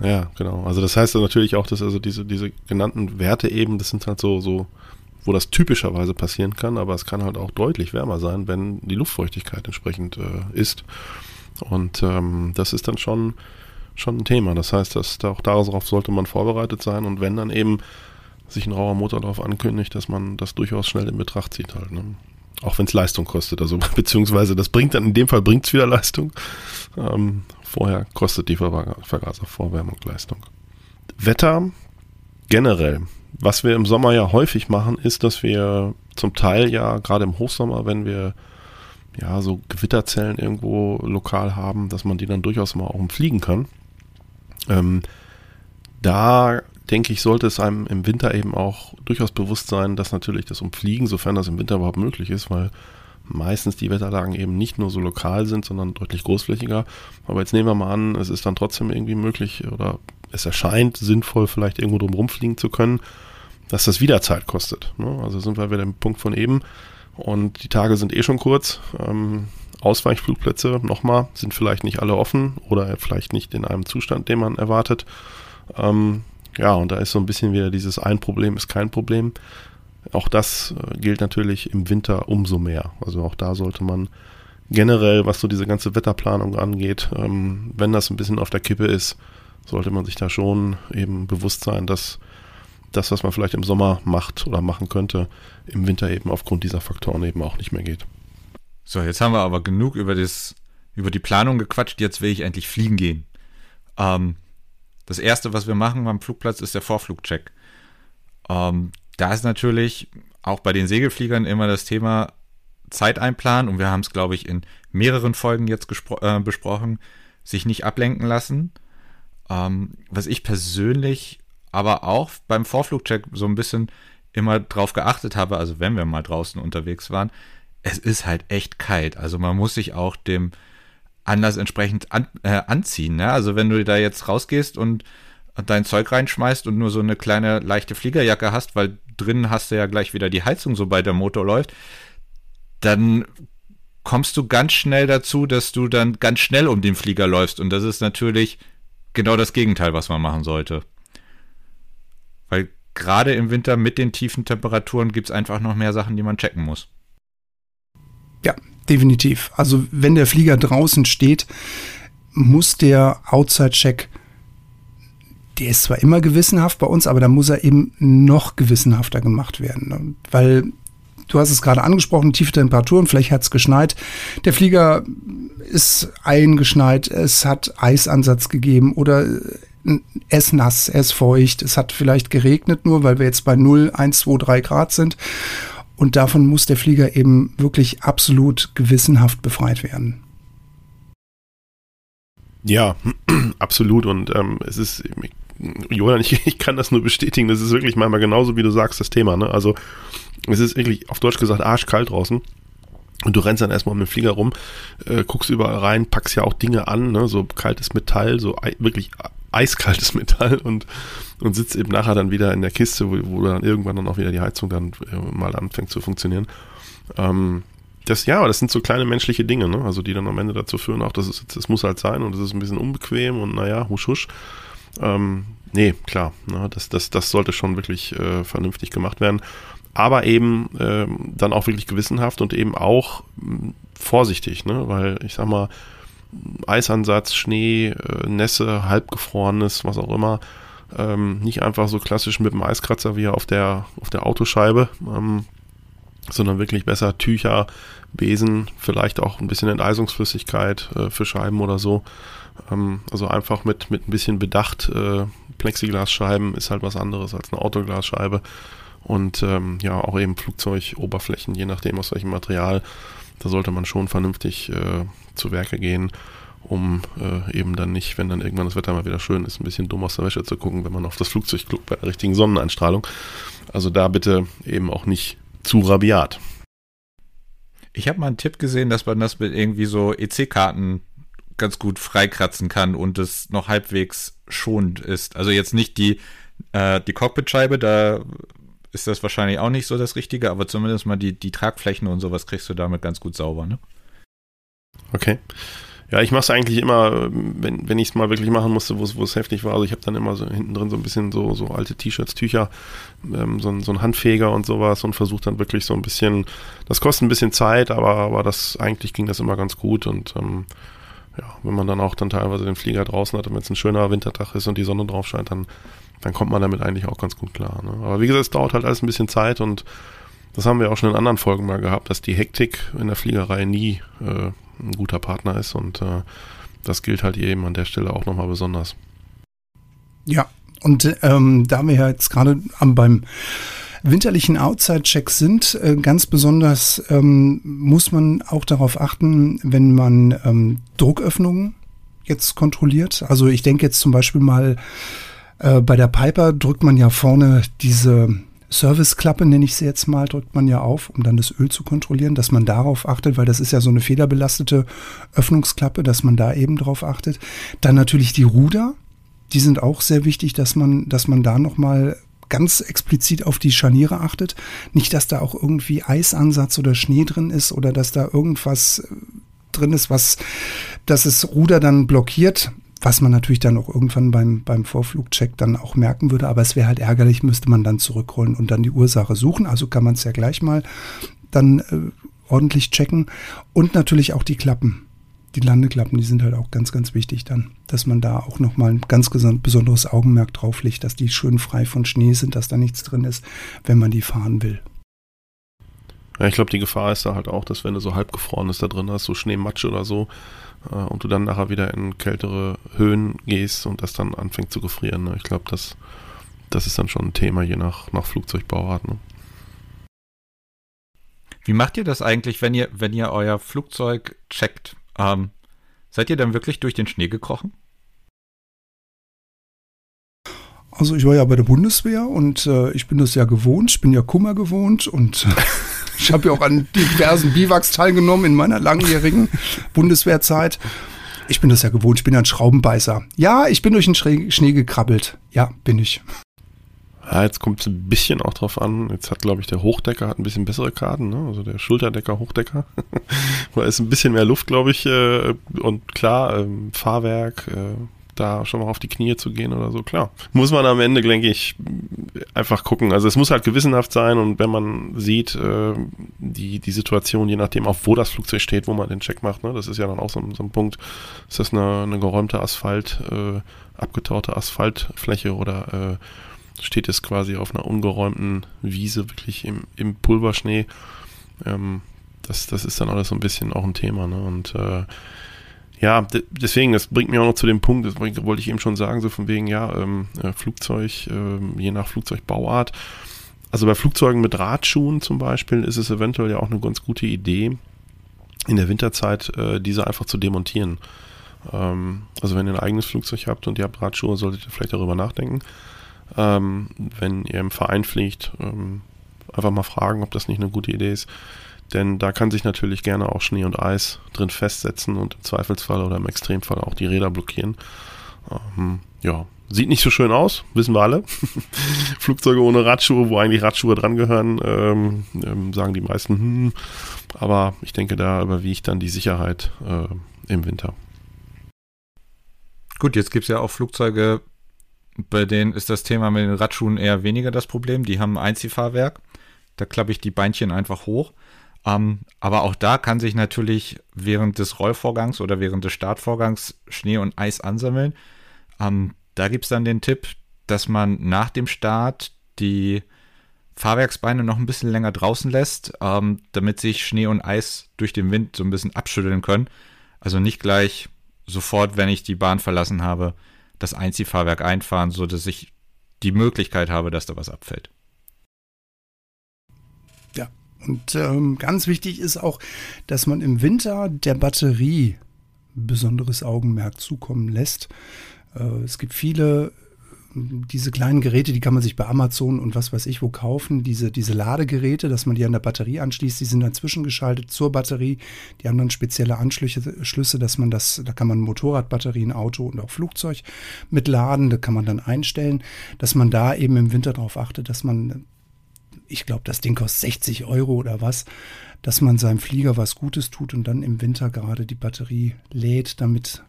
Ja, genau. Also das heißt natürlich auch, dass also diese, diese genannten Werte eben, das sind halt so, so, wo das typischerweise passieren kann, aber es kann halt auch deutlich wärmer sein, wenn die Luftfeuchtigkeit entsprechend äh, ist. Und ähm, das ist dann schon, schon ein Thema. Das heißt, dass da auch darauf sollte man vorbereitet sein und wenn dann eben sich ein rauer Motorlauf ankündigt, dass man das durchaus schnell in Betracht zieht halt. Ne? Auch wenn es Leistung kostet, also beziehungsweise das bringt dann in dem Fall bringt es wieder Leistung. Ähm, Vorher kostet die Vergaservorwärmung Leistung. Wetter generell. Was wir im Sommer ja häufig machen, ist, dass wir zum Teil ja gerade im Hochsommer, wenn wir ja so Gewitterzellen irgendwo lokal haben, dass man die dann durchaus mal auch umfliegen kann. Ähm, da denke ich, sollte es einem im Winter eben auch durchaus bewusst sein, dass natürlich das Umfliegen, sofern das im Winter überhaupt möglich ist, weil meistens die Wetterlagen eben nicht nur so lokal sind, sondern deutlich großflächiger. Aber jetzt nehmen wir mal an, es ist dann trotzdem irgendwie möglich oder es erscheint sinnvoll, vielleicht irgendwo drum rumfliegen zu können, dass das wieder Zeit kostet. Ne? Also sind wir wieder im Punkt von eben. Und die Tage sind eh schon kurz. Ähm, Ausweichflugplätze nochmal sind vielleicht nicht alle offen oder vielleicht nicht in einem Zustand, den man erwartet. Ähm, ja, und da ist so ein bisschen wieder dieses ein Problem ist kein Problem. Auch das äh, gilt natürlich im Winter umso mehr. Also auch da sollte man generell, was so diese ganze Wetterplanung angeht, ähm, wenn das ein bisschen auf der Kippe ist, sollte man sich da schon eben bewusst sein, dass das, was man vielleicht im Sommer macht oder machen könnte, im Winter eben aufgrund dieser Faktoren eben auch nicht mehr geht. So, jetzt haben wir aber genug über, das, über die Planung gequatscht. Jetzt will ich endlich fliegen gehen. Ähm, das erste, was wir machen beim Flugplatz, ist der Vorflugcheck. Ähm, da ist natürlich auch bei den Segelfliegern immer das Thema Zeit einplanen und wir haben es, glaube ich, in mehreren Folgen jetzt äh, besprochen, sich nicht ablenken lassen. Ähm, was ich persönlich aber auch beim Vorflugcheck so ein bisschen immer drauf geachtet habe, also wenn wir mal draußen unterwegs waren, es ist halt echt kalt. Also man muss sich auch dem Anlass entsprechend an, äh, anziehen. Ne? Also wenn du da jetzt rausgehst und dein Zeug reinschmeißt und nur so eine kleine leichte Fliegerjacke hast, weil drinnen hast du ja gleich wieder die Heizung, sobald der Motor läuft, dann kommst du ganz schnell dazu, dass du dann ganz schnell um den Flieger läufst. Und das ist natürlich genau das Gegenteil, was man machen sollte. Weil gerade im Winter mit den tiefen Temperaturen gibt es einfach noch mehr Sachen, die man checken muss. Ja, definitiv. Also wenn der Flieger draußen steht, muss der Outside-Check, der ist zwar immer gewissenhaft bei uns, aber da muss er eben noch gewissenhafter gemacht werden. Weil du hast es gerade angesprochen, tiefe Temperaturen, vielleicht hat es geschneit. Der Flieger ist eingeschneit, es hat Eisansatz gegeben oder es ist nass, es ist feucht, es hat vielleicht geregnet nur, weil wir jetzt bei 0, 1, 2, 3 Grad sind. Und davon muss der Flieger eben wirklich absolut gewissenhaft befreit werden. Ja, absolut. Und ähm, es ist, Johann, ich, ich, kann das nur bestätigen. Das ist wirklich manchmal genauso, wie du sagst, das Thema. Ne? Also es ist wirklich auf Deutsch gesagt arschkalt draußen. Und du rennst dann erstmal mit dem Flieger rum, äh, guckst überall rein, packst ja auch Dinge an, ne? so kaltes Metall, so wirklich eiskaltes Metall und, und sitzt eben nachher dann wieder in der Kiste, wo, wo dann irgendwann dann auch wieder die Heizung dann äh, mal anfängt zu funktionieren. Ähm, das, ja, das sind so kleine menschliche Dinge, ne? also die dann am Ende dazu führen, auch das, ist, das muss halt sein und es ist ein bisschen unbequem und naja, husch husch. Ähm, nee, klar, ne? das, das, das sollte schon wirklich äh, vernünftig gemacht werden aber eben ähm, dann auch wirklich gewissenhaft und eben auch mh, vorsichtig, ne? weil ich sag mal, Eisansatz, Schnee, äh, Nässe, halbgefrorenes, was auch immer, ähm, nicht einfach so klassisch mit dem Eiskratzer wie auf der, auf der Autoscheibe, ähm, sondern wirklich besser Tücher, Besen, vielleicht auch ein bisschen Enteisungsflüssigkeit äh, für Scheiben oder so. Ähm, also einfach mit, mit ein bisschen Bedacht, äh, Plexiglasscheiben ist halt was anderes als eine Autoglasscheibe und ähm, ja, auch eben Flugzeugoberflächen, je nachdem aus welchem Material. Da sollte man schon vernünftig äh, zu Werke gehen, um äh, eben dann nicht, wenn dann irgendwann das Wetter mal wieder schön ist, ein bisschen dumm aus der Wäsche zu gucken, wenn man auf das Flugzeug guckt bei der richtigen Sonneneinstrahlung. Also da bitte eben auch nicht zu rabiat. Ich habe mal einen Tipp gesehen, dass man das mit irgendwie so EC-Karten ganz gut freikratzen kann und es noch halbwegs schonend ist. Also jetzt nicht die, äh, die Cockpitscheibe, da ist das wahrscheinlich auch nicht so das Richtige, aber zumindest mal die, die Tragflächen und sowas kriegst du damit ganz gut sauber, ne? Okay. Ja, ich mache es eigentlich immer, wenn, wenn ich es mal wirklich machen musste, wo es heftig war. Also ich habe dann immer so hinten drin so ein bisschen so, so alte T-Shirts, Tücher, ähm, so, so ein Handfeger und sowas und versuche dann wirklich so ein bisschen, das kostet ein bisschen Zeit, aber, aber das eigentlich ging das immer ganz gut und ähm, ja, wenn man dann auch dann teilweise den Flieger draußen hat und wenn es ein schöner Wintertag ist und die Sonne drauf scheint, dann dann kommt man damit eigentlich auch ganz gut klar. Ne? Aber wie gesagt, es dauert halt alles ein bisschen Zeit und das haben wir auch schon in anderen Folgen mal gehabt, dass die Hektik in der Fliegerei nie äh, ein guter Partner ist und äh, das gilt halt eben an der Stelle auch nochmal besonders. Ja, und ähm, da wir ja jetzt gerade beim winterlichen Outside-Check sind, äh, ganz besonders ähm, muss man auch darauf achten, wenn man ähm, Drucköffnungen jetzt kontrolliert. Also ich denke jetzt zum Beispiel mal äh, bei der Piper drückt man ja vorne diese Serviceklappe, nenne ich sie jetzt mal, drückt man ja auf, um dann das Öl zu kontrollieren, dass man darauf achtet, weil das ist ja so eine federbelastete Öffnungsklappe, dass man da eben drauf achtet. Dann natürlich die Ruder, die sind auch sehr wichtig, dass man, dass man da nochmal ganz explizit auf die Scharniere achtet. Nicht, dass da auch irgendwie Eisansatz oder Schnee drin ist oder dass da irgendwas drin ist, was das Ruder dann blockiert was man natürlich dann auch irgendwann beim, beim Vorflugcheck dann auch merken würde. Aber es wäre halt ärgerlich, müsste man dann zurückrollen und dann die Ursache suchen. Also kann man es ja gleich mal dann äh, ordentlich checken. Und natürlich auch die Klappen. Die Landeklappen, die sind halt auch ganz, ganz wichtig dann, dass man da auch nochmal ein ganz besonderes Augenmerk drauf legt, dass die schön frei von Schnee sind, dass da nichts drin ist, wenn man die fahren will. Ja, ich glaube, die Gefahr ist da halt auch, dass wenn du so halbgefrorenes da drin hast, so Schneematsch oder so, und du dann nachher wieder in kältere Höhen gehst und das dann anfängt zu gefrieren. Ne? Ich glaube, das, das ist dann schon ein Thema, je nach, nach Flugzeugbauart. Ne? Wie macht ihr das eigentlich, wenn ihr, wenn ihr euer Flugzeug checkt? Ähm, seid ihr dann wirklich durch den Schnee gekrochen? Also ich war ja bei der Bundeswehr und äh, ich bin das ja gewohnt, ich bin ja Kummer gewohnt und ich habe ja auch an diversen Biwaks teilgenommen in meiner langjährigen Bundeswehrzeit. Ich bin das ja gewohnt, ich bin ein Schraubenbeißer. Ja, ich bin durch den Schnee gekrabbelt. Ja, bin ich. Ja, jetzt kommt es ein bisschen auch drauf an. Jetzt hat, glaube ich, der Hochdecker hat ein bisschen bessere Karten, ne? Also der Schulterdecker, Hochdecker. da ist ein bisschen mehr Luft, glaube ich. Äh, und klar, ähm, Fahrwerk, äh, da schon mal auf die Knie zu gehen oder so, klar. Muss man am Ende, denke ich, einfach gucken. Also es muss halt gewissenhaft sein und wenn man sieht, äh, die, die Situation, je nachdem auch wo das Flugzeug steht, wo man den Check macht, ne, das ist ja dann auch so, so ein Punkt, ist das eine, eine geräumte Asphalt, äh, abgetaute Asphaltfläche oder äh, steht es quasi auf einer ungeräumten Wiese, wirklich im, im Pulverschnee. Ähm, das, das ist dann alles so ein bisschen auch ein Thema. Ne? Und äh, ja, deswegen, das bringt mich auch noch zu dem Punkt, das wollte ich eben schon sagen, so von wegen, ja, ähm, äh, Flugzeug, äh, je nach Flugzeugbauart. Also bei Flugzeugen mit Radschuhen zum Beispiel ist es eventuell ja auch eine ganz gute Idee, in der Winterzeit äh, diese einfach zu demontieren. Ähm, also wenn ihr ein eigenes Flugzeug habt und ihr habt Radschuhe, solltet ihr vielleicht darüber nachdenken. Ähm, wenn ihr im Verein fliegt, ähm, einfach mal fragen, ob das nicht eine gute Idee ist denn da kann sich natürlich gerne auch Schnee und Eis drin festsetzen und im Zweifelsfall oder im Extremfall auch die Räder blockieren. Ähm, ja, sieht nicht so schön aus, wissen wir alle. Flugzeuge ohne Radschuhe, wo eigentlich Radschuhe dran gehören, ähm, ähm, sagen die meisten, hm, aber ich denke, da überwiegt dann die Sicherheit äh, im Winter. Gut, jetzt gibt es ja auch Flugzeuge, bei denen ist das Thema mit den Radschuhen eher weniger das Problem. Die haben ein Einziehfahrwerk. Da klappe ich die Beinchen einfach hoch. Ähm, aber auch da kann sich natürlich während des Rollvorgangs oder während des Startvorgangs Schnee und Eis ansammeln. Ähm, da gibt es dann den Tipp, dass man nach dem Start die Fahrwerksbeine noch ein bisschen länger draußen lässt, ähm, damit sich Schnee und Eis durch den Wind so ein bisschen abschütteln können. Also nicht gleich sofort, wenn ich die Bahn verlassen habe, das Einziehfahrwerk einfahren, sodass ich die Möglichkeit habe, dass da was abfällt. Und ähm, ganz wichtig ist auch, dass man im Winter der Batterie besonderes Augenmerk zukommen lässt. Äh, es gibt viele diese kleinen Geräte, die kann man sich bei Amazon und was weiß ich wo kaufen, diese, diese Ladegeräte, dass man die an der Batterie anschließt, die sind dann zwischengeschaltet zur Batterie. Die haben dann spezielle Anschlüsse, Schlüsse, dass man das, da kann man Motorradbatterien, Auto und auch Flugzeug mitladen, da kann man dann einstellen, dass man da eben im Winter darauf achtet, dass man ich glaube, das Ding kostet 60 Euro oder was, dass man seinem Flieger was Gutes tut und dann im Winter gerade die Batterie lädt, damit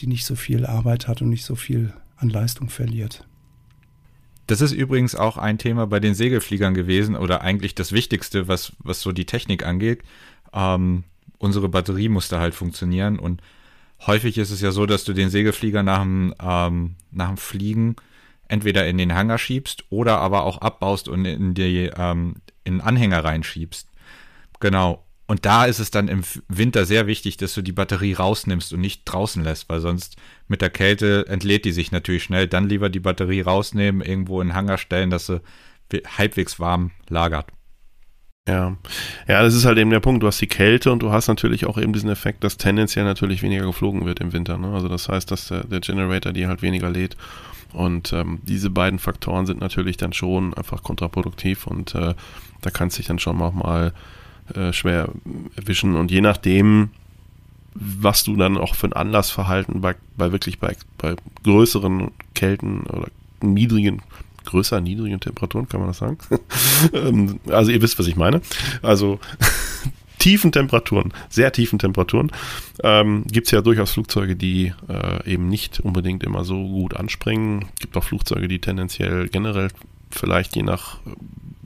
die nicht so viel Arbeit hat und nicht so viel an Leistung verliert. Das ist übrigens auch ein Thema bei den Segelfliegern gewesen oder eigentlich das Wichtigste, was, was so die Technik angeht. Ähm, unsere Batterie musste halt funktionieren und häufig ist es ja so, dass du den Segelflieger nach dem, ähm, nach dem Fliegen entweder in den Hangar schiebst oder aber auch abbaust und in die ähm, in Anhänger reinschiebst. Genau. Und da ist es dann im Winter sehr wichtig, dass du die Batterie rausnimmst und nicht draußen lässt, weil sonst mit der Kälte entlädt die sich natürlich schnell. Dann lieber die Batterie rausnehmen, irgendwo in den Hangar stellen, dass sie halbwegs warm lagert. Ja. ja, das ist halt eben der Punkt. Du hast die Kälte und du hast natürlich auch eben diesen Effekt, dass tendenziell natürlich weniger geflogen wird im Winter. Ne? Also das heißt, dass der, der Generator die halt weniger lädt. Und ähm, diese beiden Faktoren sind natürlich dann schon einfach kontraproduktiv und äh, da kann es sich dann schon auch mal äh, schwer erwischen. Und je nachdem, was du dann auch für ein Anlassverhalten bei, bei wirklich bei, bei größeren Kälten oder niedrigen größer niedrigen Temperaturen, kann man das sagen? Ähm, also ihr wisst, was ich meine. Also tiefen Temperaturen, sehr tiefen Temperaturen, ähm, gibt es ja durchaus Flugzeuge, die äh, eben nicht unbedingt immer so gut anspringen. Es gibt auch Flugzeuge, die tendenziell generell vielleicht je nach äh,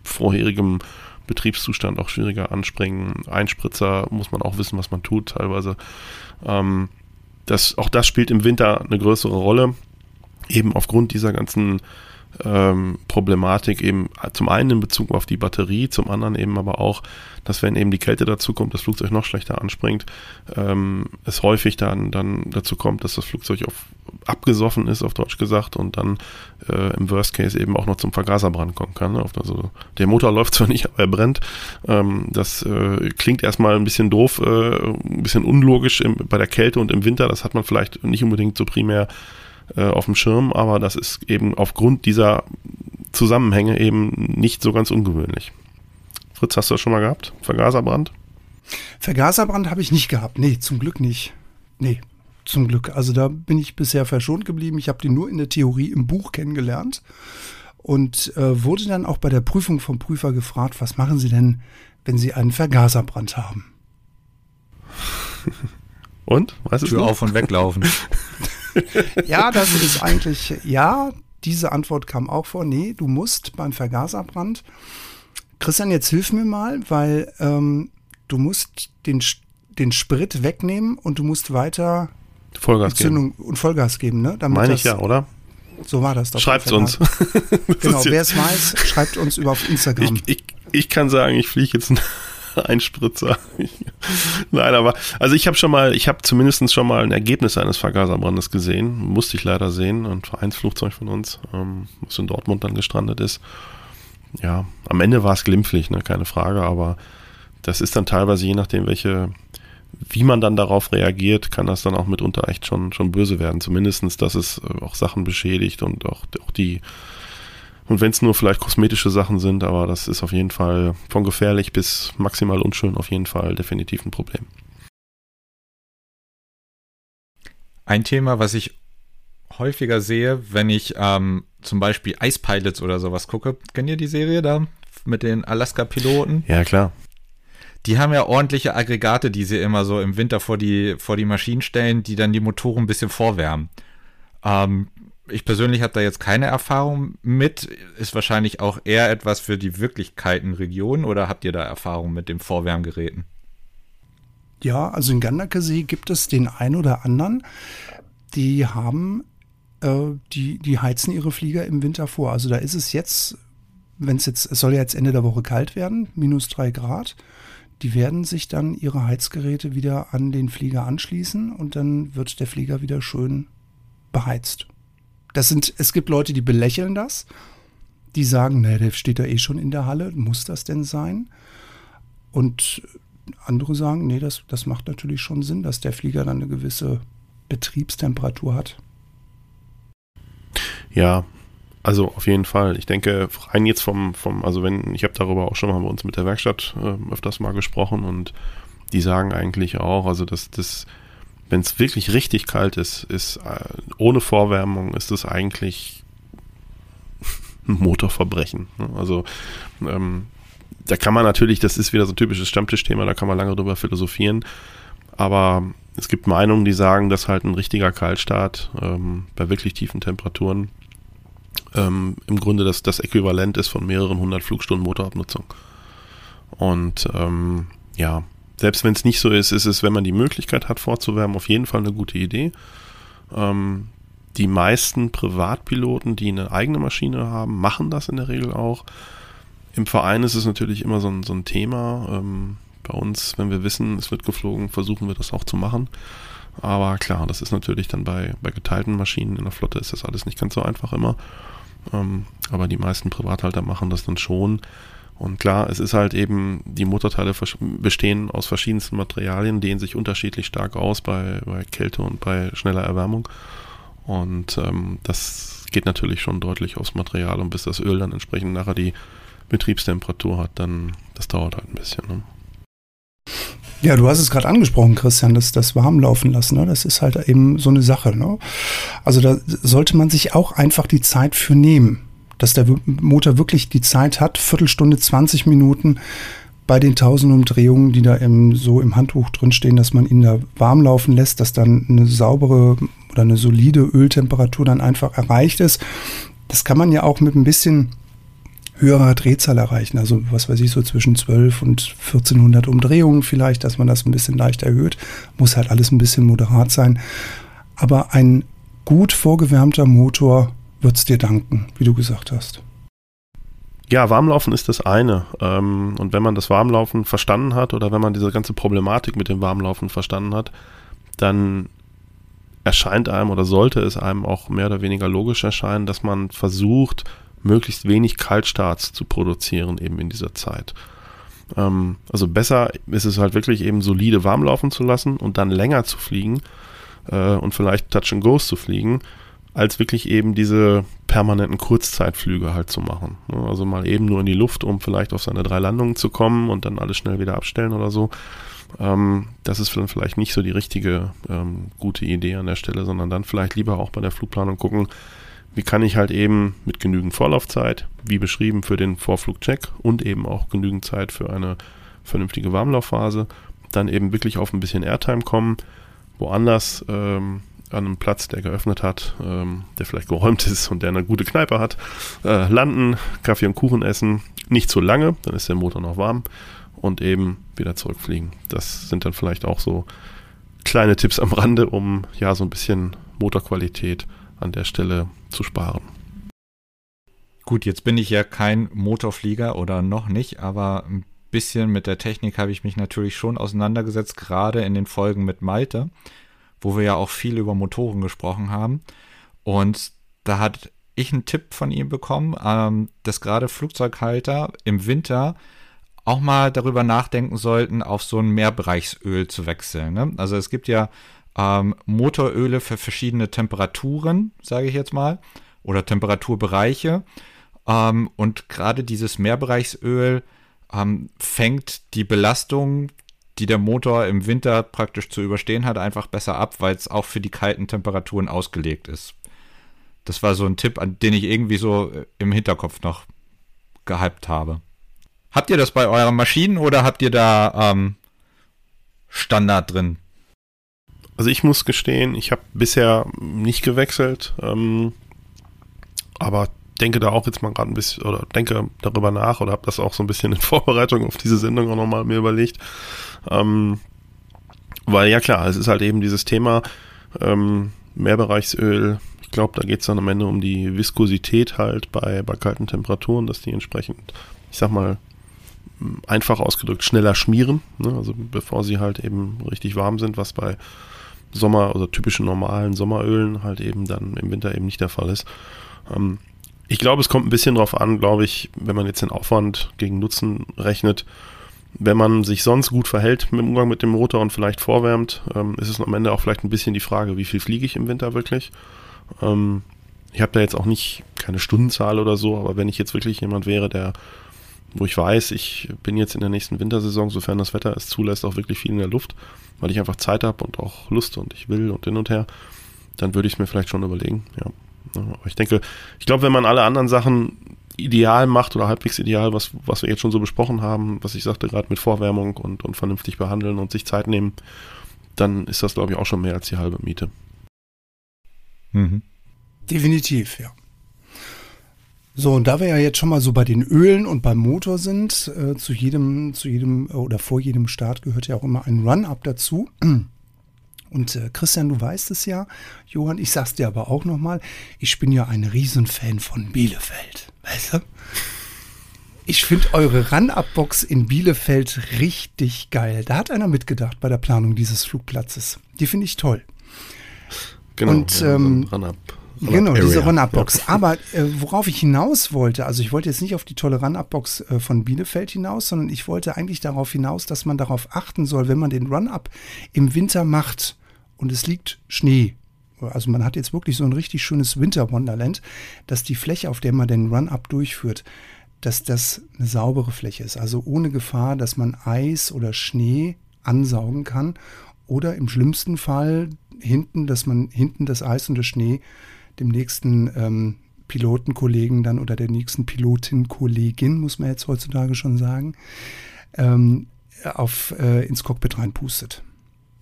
vorherigem Betriebszustand auch schwieriger anspringen. Einspritzer muss man auch wissen, was man tut teilweise. Ähm, das, auch das spielt im Winter eine größere Rolle, eben aufgrund dieser ganzen ähm, Problematik eben zum einen in Bezug auf die Batterie, zum anderen eben aber auch, dass wenn eben die Kälte dazu kommt, das Flugzeug noch schlechter anspringt, ähm, es häufig dann, dann dazu kommt, dass das Flugzeug auf, abgesoffen ist, auf Deutsch gesagt, und dann äh, im Worst Case eben auch noch zum Vergaserbrand kommen kann. Ne? Also der Motor läuft zwar nicht, aber er brennt. Ähm, das äh, klingt erstmal ein bisschen doof, äh, ein bisschen unlogisch im, bei der Kälte und im Winter. Das hat man vielleicht nicht unbedingt so primär äh, auf dem Schirm, aber das ist eben aufgrund dieser Zusammenhänge eben nicht so ganz ungewöhnlich. Fritz, hast du das schon mal gehabt? Vergaserbrand? Vergaserbrand habe ich nicht gehabt. Nee, zum Glück nicht. Nee, zum Glück. Also da bin ich bisher verschont geblieben. Ich habe die nur in der Theorie im Buch kennengelernt und äh, wurde dann auch bei der Prüfung vom Prüfer gefragt, was machen Sie denn, wenn Sie einen Vergaserbrand haben? Und? Weißt Tür auf und weglaufen. ja, das ist eigentlich, ja, diese Antwort kam auch vor. Nee, du musst beim Vergaserbrand. Christian, jetzt hilf mir mal, weil ähm, du musst den, den Sprit wegnehmen und du musst weiter Vollgas geben. und Vollgas geben, ne? Damit Meine ich ja, oder? So war das doch. Schreibt uns. genau, wer es weiß, schreibt uns über auf Instagram. Ich, ich, ich kann sagen, ich fliege jetzt ein Spritzer. Nein, aber also ich habe schon mal, ich habe zumindest schon mal ein Ergebnis eines Vergaserbrandes gesehen. Musste ich leider sehen. Ein Vereinsflugzeug von uns, ähm, was in Dortmund dann gestrandet ist. Ja, am Ende war es glimpflich, ne, keine Frage, aber das ist dann teilweise je nachdem, welche, wie man dann darauf reagiert, kann das dann auch mitunter echt schon, schon böse werden. Zumindestens, dass es äh, auch Sachen beschädigt und auch, auch die und wenn es nur vielleicht kosmetische Sachen sind, aber das ist auf jeden Fall von gefährlich bis maximal unschön auf jeden Fall definitiv ein Problem. Ein Thema, was ich häufiger sehe, wenn ich ähm, zum Beispiel Ice Pilots oder sowas gucke. Kennt ihr die Serie da mit den Alaska-Piloten? Ja, klar. Die haben ja ordentliche Aggregate, die sie immer so im Winter vor die, vor die Maschinen stellen, die dann die Motoren ein bisschen vorwärmen. Ähm, ich persönlich habe da jetzt keine Erfahrung mit. Ist wahrscheinlich auch eher etwas für die Wirklichkeitenregion oder habt ihr da Erfahrung mit den Vorwärmgeräten? Ja, also in Gandakesee gibt es den einen oder anderen, die haben, äh, die, die heizen ihre Flieger im Winter vor. Also da ist es jetzt, wenn es jetzt, es soll ja jetzt Ende der Woche kalt werden, minus drei Grad. Die werden sich dann ihre Heizgeräte wieder an den Flieger anschließen und dann wird der Flieger wieder schön beheizt. Das sind, es gibt Leute, die belächeln das. Die sagen, ne, der steht da eh schon in der Halle, muss das denn sein? Und andere sagen, nee, das, das macht natürlich schon Sinn, dass der Flieger dann eine gewisse Betriebstemperatur hat. Ja, also auf jeden Fall. Ich denke, rein jetzt vom, vom also wenn, ich habe darüber auch schon mal bei uns mit der Werkstatt äh, öfters mal gesprochen und die sagen eigentlich auch, also dass das wenn es wirklich richtig kalt ist, ist äh, ohne Vorwärmung ist es eigentlich ein Motorverbrechen. Ne? Also ähm, da kann man natürlich, das ist wieder so ein typisches Stammtischthema, da kann man lange drüber philosophieren. Aber es gibt Meinungen, die sagen, dass halt ein richtiger Kaltstart ähm, bei wirklich tiefen Temperaturen ähm, im Grunde das, das Äquivalent ist von mehreren hundert Flugstunden Motorabnutzung. Und ähm, ja, selbst wenn es nicht so ist, ist es, wenn man die Möglichkeit hat, vorzuwärmen, auf jeden Fall eine gute Idee. Ähm, die meisten Privatpiloten, die eine eigene Maschine haben, machen das in der Regel auch. Im Verein ist es natürlich immer so ein, so ein Thema. Ähm, bei uns, wenn wir wissen, es wird geflogen, versuchen wir das auch zu machen. Aber klar, das ist natürlich dann bei, bei geteilten Maschinen in der Flotte ist das alles nicht ganz so einfach immer. Ähm, aber die meisten Privathalter machen das dann schon. Und klar, es ist halt eben, die Motorteile bestehen aus verschiedensten Materialien, dehnen sich unterschiedlich stark aus bei, bei Kälte und bei schneller Erwärmung. Und ähm, das geht natürlich schon deutlich aufs Material und bis das Öl dann entsprechend nachher die Betriebstemperatur hat, dann das dauert halt ein bisschen. Ne? Ja, du hast es gerade angesprochen, Christian, das, das warm laufen lassen. Ne? Das ist halt eben so eine Sache. Ne? Also da sollte man sich auch einfach die Zeit für nehmen dass der Motor wirklich die Zeit hat, Viertelstunde, 20 Minuten bei den 1000 Umdrehungen, die da im, so im Handtuch drinstehen, dass man ihn da warm laufen lässt, dass dann eine saubere oder eine solide Öltemperatur dann einfach erreicht ist. Das kann man ja auch mit ein bisschen höherer Drehzahl erreichen. Also was weiß ich, so zwischen 12 und 1400 Umdrehungen vielleicht, dass man das ein bisschen leicht erhöht. Muss halt alles ein bisschen moderat sein. Aber ein gut vorgewärmter Motor wird es dir danken, wie du gesagt hast. Ja, Warmlaufen ist das eine. Ähm, und wenn man das Warmlaufen verstanden hat oder wenn man diese ganze Problematik mit dem Warmlaufen verstanden hat, dann erscheint einem oder sollte es einem auch mehr oder weniger logisch erscheinen, dass man versucht, möglichst wenig Kaltstarts zu produzieren eben in dieser Zeit. Ähm, also besser ist es halt wirklich eben solide warm laufen zu lassen und dann länger zu fliegen äh, und vielleicht Touch and Goes zu fliegen, als wirklich eben diese permanenten Kurzzeitflüge halt zu machen. Ne? Also mal eben nur in die Luft, um vielleicht auf seine drei Landungen zu kommen und dann alles schnell wieder abstellen oder so. Ähm, das ist dann vielleicht nicht so die richtige ähm, gute Idee an der Stelle, sondern dann vielleicht lieber auch bei der Flugplanung gucken, wie kann ich halt eben mit genügend Vorlaufzeit, wie beschrieben für den Vorflugcheck und eben auch genügend Zeit für eine vernünftige Warmlaufphase, dann eben wirklich auf ein bisschen Airtime kommen, woanders ähm, an einem Platz, der geöffnet hat, ähm, der vielleicht geräumt ist und der eine gute Kneipe hat, äh, landen, Kaffee und Kuchen essen, nicht zu lange, dann ist der Motor noch warm und eben wieder zurückfliegen. Das sind dann vielleicht auch so kleine Tipps am Rande, um ja so ein bisschen Motorqualität an der Stelle zu sparen. Gut, jetzt bin ich ja kein Motorflieger oder noch nicht, aber ein bisschen mit der Technik habe ich mich natürlich schon auseinandergesetzt, gerade in den Folgen mit Malte, wo wir ja auch viel über Motoren gesprochen haben. Und da hat ich einen Tipp von ihm bekommen, ähm, dass gerade Flugzeughalter im Winter auch mal darüber nachdenken sollten, auf so ein Mehrbereichsöl zu wechseln. Ne? Also es gibt ja ähm, Motoröle für verschiedene Temperaturen, sage ich jetzt mal, oder Temperaturbereiche. Ähm, und gerade dieses Mehrbereichsöl ähm, fängt die Belastung, die der Motor im Winter praktisch zu überstehen hat, einfach besser ab, weil es auch für die kalten Temperaturen ausgelegt ist. Das war so ein Tipp, an den ich irgendwie so äh, im Hinterkopf noch gehypt habe. Habt ihr das bei euren Maschinen oder habt ihr da ähm, Standard drin? Also ich muss gestehen, ich habe bisher nicht gewechselt, ähm, aber denke da auch jetzt mal gerade ein bisschen oder denke darüber nach oder habe das auch so ein bisschen in Vorbereitung auf diese Sendung auch nochmal mir überlegt. Ähm, weil ja klar, es ist halt eben dieses Thema ähm, Mehrbereichsöl. Ich glaube, da geht es dann am Ende um die Viskosität halt bei, bei kalten Temperaturen, dass die entsprechend, ich sag mal, einfach ausgedrückt schneller schmieren. Ne? Also bevor sie halt eben richtig warm sind, was bei Sommer- oder typischen normalen Sommerölen halt eben dann im Winter eben nicht der Fall ist. Ähm, ich glaube, es kommt ein bisschen drauf an, glaube ich, wenn man jetzt den Aufwand gegen Nutzen rechnet. Wenn man sich sonst gut verhält mit dem Umgang mit dem Motor und vielleicht vorwärmt, ähm, ist es am Ende auch vielleicht ein bisschen die Frage, wie viel fliege ich im Winter wirklich. Ähm, ich habe da jetzt auch nicht keine Stundenzahl oder so, aber wenn ich jetzt wirklich jemand wäre, der, wo ich weiß, ich bin jetzt in der nächsten Wintersaison, sofern das Wetter es zulässt, auch wirklich viel in der Luft, weil ich einfach Zeit habe und auch Lust und ich will und hin und her, dann würde ich es mir vielleicht schon überlegen, ja. Aber ich denke, ich glaube, wenn man alle anderen Sachen ideal macht oder halbwegs ideal, was, was wir jetzt schon so besprochen haben, was ich sagte, gerade mit Vorwärmung und, und vernünftig behandeln und sich Zeit nehmen, dann ist das, glaube ich, auch schon mehr als die halbe Miete. Mhm. Definitiv, ja. So, und da wir ja jetzt schon mal so bei den Ölen und beim Motor sind, äh, zu jedem, zu jedem oder vor jedem Start gehört ja auch immer ein Run-Up dazu. Und äh, Christian, du weißt es ja, Johann, ich sag's dir aber auch nochmal, ich bin ja ein Riesenfan von Bielefeld. Weißt du? Ich finde eure Run-Up-Box in Bielefeld richtig geil. Da hat einer mitgedacht bei der Planung dieses Flugplatzes. Die finde ich toll. Genau, und ähm, Run-Up. Genau, diese Run-Up-Box. Aber äh, worauf ich hinaus wollte, also ich wollte jetzt nicht auf die tolle Run-Up-Box äh, von Bielefeld hinaus, sondern ich wollte eigentlich darauf hinaus, dass man darauf achten soll, wenn man den Run-Up im Winter macht und es liegt Schnee. Also man hat jetzt wirklich so ein richtig schönes Winter-Wonderland, dass die Fläche, auf der man den Run-Up durchführt, dass das eine saubere Fläche ist. Also ohne Gefahr, dass man Eis oder Schnee ansaugen kann oder im schlimmsten Fall hinten, dass man hinten das Eis und der Schnee dem nächsten ähm, Pilotenkollegen dann oder der nächsten Pilotin-Kollegin, muss man jetzt heutzutage schon sagen, ähm, auf, äh, ins Cockpit reinpustet.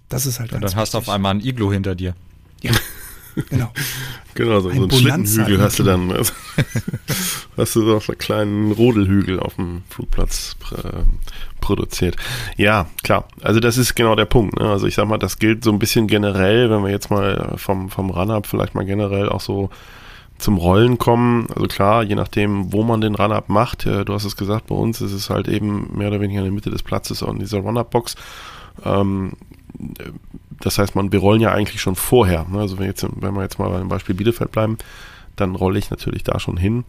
Das ist halt Und dann hast du auf einmal ein Iglo hinter dir. Ja, genau. Genau, so, Ein so einen Schlittenhügel hast du dann. Also, hast du so einen kleinen Rodelhügel auf dem Flugplatz äh, produziert. Ja, klar. Also das ist genau der Punkt. Ne? Also ich sag mal, das gilt so ein bisschen generell, wenn wir jetzt mal vom, vom Run-Up vielleicht mal generell auch so zum Rollen kommen. Also klar, je nachdem, wo man den Run-Up macht, äh, du hast es gesagt, bei uns ist es halt eben mehr oder weniger in der Mitte des Platzes in dieser Run-Up-Box. Ähm, das heißt, man, wir rollen ja eigentlich schon vorher. Ne? Also wenn, jetzt, wenn wir jetzt mal beim Beispiel Bielefeld bleiben, dann rolle ich natürlich da schon hin.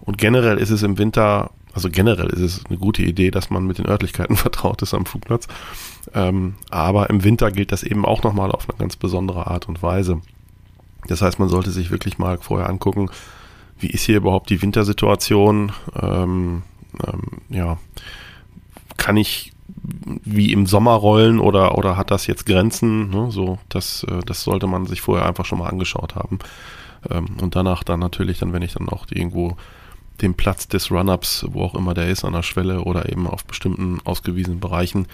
Und generell ist es im Winter, also generell ist es eine gute Idee, dass man mit den Örtlichkeiten vertraut ist am Flugplatz. Ähm, aber im Winter gilt das eben auch nochmal auf eine ganz besondere Art und Weise. Das heißt, man sollte sich wirklich mal vorher angucken, wie ist hier überhaupt die Wintersituation? Ähm, ähm, ja, kann ich wie im Sommer rollen oder, oder hat das jetzt Grenzen? Ne? So, das, äh, das sollte man sich vorher einfach schon mal angeschaut haben. Ähm, und danach dann natürlich, dann, wenn ich dann auch irgendwo den Platz des Run-Ups, wo auch immer der ist, an der Schwelle oder eben auf bestimmten ausgewiesenen Bereichen,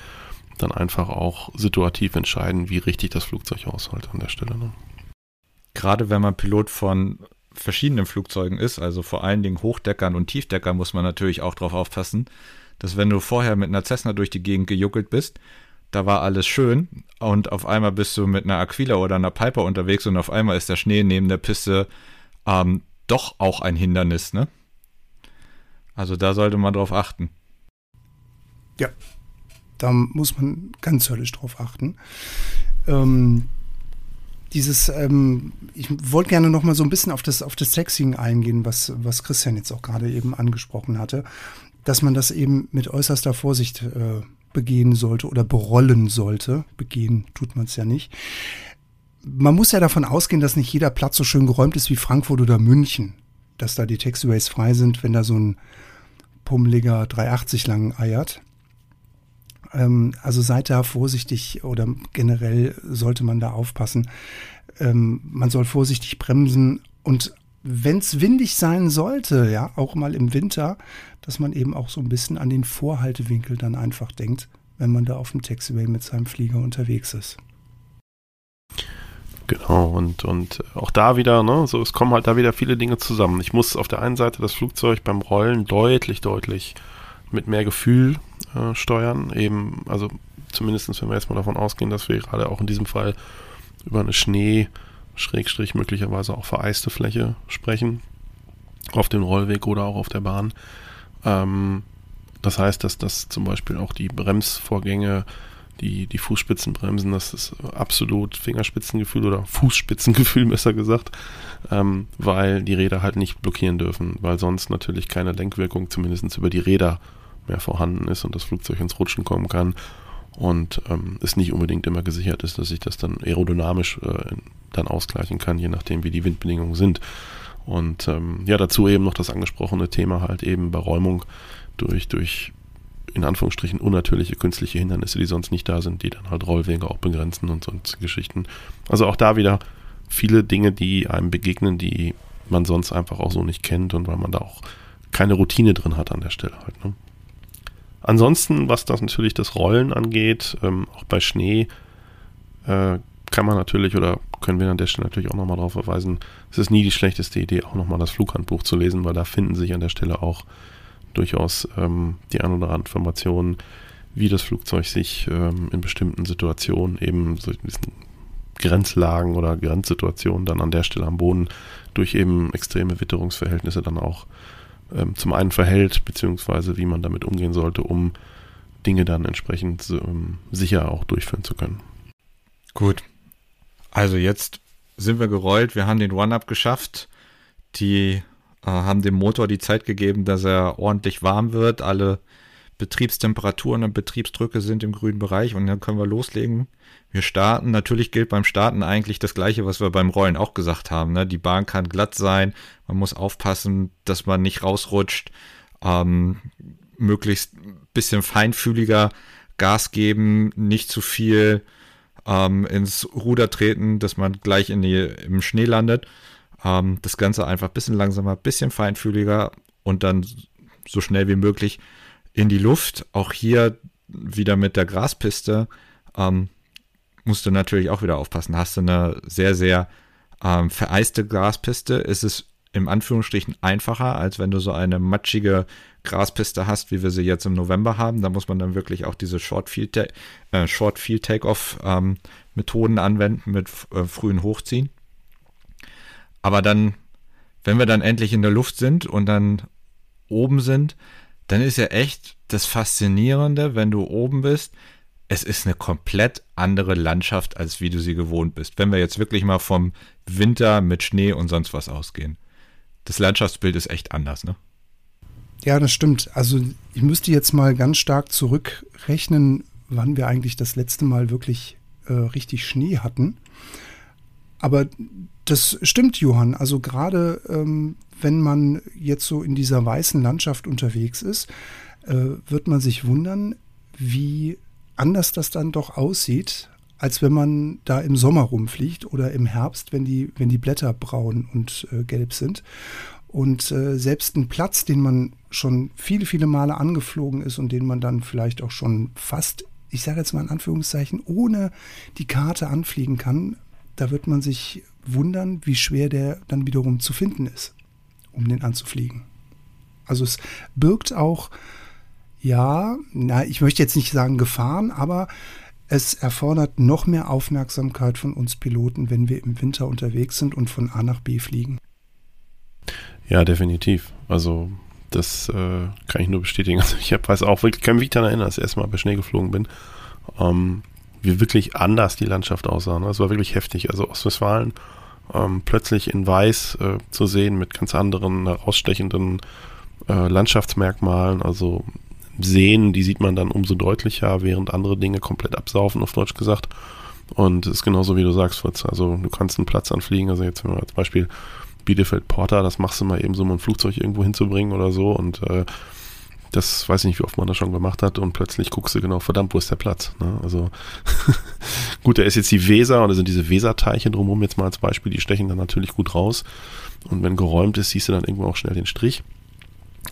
dann einfach auch situativ entscheiden, wie richtig das Flugzeug aushält an der Stelle. Ne? Gerade wenn man Pilot von verschiedenen Flugzeugen ist, also vor allen Dingen Hochdeckern und Tiefdeckern, muss man natürlich auch darauf aufpassen, dass wenn du vorher mit einer Cessna durch die Gegend gejuckelt bist, da war alles schön und auf einmal bist du mit einer Aquila oder einer Piper unterwegs und auf einmal ist der Schnee neben der Piste ähm, doch auch ein Hindernis, ne? Also da sollte man drauf achten. Ja, da muss man ganz höllisch drauf achten. Ähm, dieses, ähm, ich wollte gerne noch mal so ein bisschen auf das, auf das Taxiing eingehen, was, was Christian jetzt auch gerade eben angesprochen hatte, dass man das eben mit äußerster Vorsicht äh, begehen sollte oder berollen sollte. Begehen tut man es ja nicht. Man muss ja davon ausgehen, dass nicht jeder Platz so schön geräumt ist wie Frankfurt oder München. Dass da die Taxiways frei sind, wenn da so ein pummeliger 380 lang eiert. Ähm, also seid da vorsichtig oder generell sollte man da aufpassen. Ähm, man soll vorsichtig bremsen und wenn es windig sein sollte, ja, auch mal im Winter, dass man eben auch so ein bisschen an den Vorhaltewinkel dann einfach denkt, wenn man da auf dem Taxiway mit seinem Flieger unterwegs ist. Genau, und, und auch da wieder, ne, so es kommen halt da wieder viele Dinge zusammen. Ich muss auf der einen Seite das Flugzeug beim Rollen deutlich, deutlich mit mehr Gefühl äh, steuern. Eben, also zumindest wenn wir jetzt mal davon ausgehen, dass wir gerade auch in diesem Fall über eine Schnee, Schrägstrich möglicherweise auch vereiste Fläche sprechen, auf dem Rollweg oder auch auf der Bahn. Ähm, das heißt, dass das zum Beispiel auch die Bremsvorgänge, die, die Fußspitzenbremsen, das ist absolut Fingerspitzengefühl oder Fußspitzengefühl besser gesagt, ähm, weil die Räder halt nicht blockieren dürfen, weil sonst natürlich keine Lenkwirkung zumindest über die Räder mehr vorhanden ist und das Flugzeug ins Rutschen kommen kann und ähm, es nicht unbedingt immer gesichert ist, dass ich das dann aerodynamisch äh, dann ausgleichen kann, je nachdem wie die Windbedingungen sind. Und ähm, ja, dazu eben noch das angesprochene Thema halt eben Beräumung durch, durch in Anführungsstrichen unnatürliche künstliche Hindernisse, die sonst nicht da sind, die dann halt Rollwege auch begrenzen und sonst Geschichten. Also auch da wieder viele Dinge, die einem begegnen, die man sonst einfach auch so nicht kennt und weil man da auch keine Routine drin hat an der Stelle halt. Ne? Ansonsten, was das natürlich das Rollen angeht, ähm, auch bei Schnee, äh, kann man natürlich oder können wir an der Stelle natürlich auch nochmal darauf verweisen, es ist nie die schlechteste Idee, auch nochmal das Flughandbuch zu lesen, weil da finden sich an der Stelle auch durchaus ähm, die ein oder andere Informationen, wie das Flugzeug sich ähm, in bestimmten Situationen, eben so diesen Grenzlagen oder Grenzsituationen dann an der Stelle am Boden durch eben extreme Witterungsverhältnisse dann auch ähm, zum einen verhält, beziehungsweise wie man damit umgehen sollte, um Dinge dann entsprechend ähm, sicher auch durchführen zu können. Gut. Also jetzt sind wir gerollt, wir haben den One-Up geschafft. Die äh, haben dem Motor die Zeit gegeben, dass er ordentlich warm wird. Alle Betriebstemperaturen und Betriebsdrücke sind im grünen Bereich und dann können wir loslegen. Wir starten. Natürlich gilt beim Starten eigentlich das Gleiche, was wir beim Rollen auch gesagt haben. Ne? Die Bahn kann glatt sein. Man muss aufpassen, dass man nicht rausrutscht. Ähm, möglichst ein bisschen feinfühliger Gas geben, nicht zu viel ähm, ins Ruder treten, dass man gleich in die, im Schnee landet. Ähm, das Ganze einfach ein bisschen langsamer, ein bisschen feinfühliger und dann so schnell wie möglich in die Luft. Auch hier wieder mit der Graspiste ähm, musst du natürlich auch wieder aufpassen. Hast du eine sehr, sehr ähm, vereiste Graspiste, ist es im Anführungsstrichen einfacher, als wenn du so eine matschige Graspiste hast, wie wir sie jetzt im November haben. Da muss man dann wirklich auch diese Short Field, äh, Short Field Takeoff ähm, Methoden anwenden mit äh, frühen Hochziehen. Aber dann, wenn wir dann endlich in der Luft sind und dann oben sind, dann ist ja echt das Faszinierende, wenn du oben bist, es ist eine komplett andere Landschaft, als wie du sie gewohnt bist. Wenn wir jetzt wirklich mal vom Winter mit Schnee und sonst was ausgehen. Das Landschaftsbild ist echt anders, ne? Ja, das stimmt. Also ich müsste jetzt mal ganz stark zurückrechnen, wann wir eigentlich das letzte Mal wirklich äh, richtig Schnee hatten. Aber das stimmt, Johann. Also gerade ähm, wenn man jetzt so in dieser weißen Landschaft unterwegs ist, äh, wird man sich wundern, wie anders das dann doch aussieht, als wenn man da im Sommer rumfliegt oder im Herbst, wenn die, wenn die Blätter braun und äh, gelb sind. Und äh, selbst ein Platz, den man schon viele, viele Male angeflogen ist und den man dann vielleicht auch schon fast, ich sage jetzt mal in Anführungszeichen, ohne die Karte anfliegen kann, da wird man sich wundern, wie schwer der dann wiederum zu finden ist, um den anzufliegen. Also es birgt auch ja, na, ich möchte jetzt nicht sagen Gefahren, aber es erfordert noch mehr Aufmerksamkeit von uns Piloten, wenn wir im Winter unterwegs sind und von A nach B fliegen. Ja, definitiv. Also das äh, kann ich nur bestätigen. Also ich weiß auch wirklich, kann mich daran erinnern, als ich erstmal bei Schnee geflogen bin, ähm, wie wirklich anders die Landschaft aussah. Ne? Es war wirklich heftig. Also Ostwestfalen ähm, plötzlich in Weiß äh, zu sehen mit ganz anderen herausstechenden äh, Landschaftsmerkmalen. Also sehen, die sieht man dann umso deutlicher, während andere Dinge komplett absaufen, auf Deutsch gesagt. Und es ist genauso wie du sagst, Fritz. Also du kannst einen Platz anfliegen. Also jetzt wenn als Beispiel Bielefeld Porter, das machst du mal eben so, um ein Flugzeug irgendwo hinzubringen oder so. Und äh, das weiß ich nicht, wie oft man das schon gemacht hat. Und plötzlich guckst du genau, verdammt, wo ist der Platz? Ne? Also gut, da ist jetzt die Weser und da sind diese Weserteiche drumherum jetzt mal als Beispiel, die stechen dann natürlich gut raus. Und wenn geräumt ist, siehst du dann irgendwo auch schnell den Strich.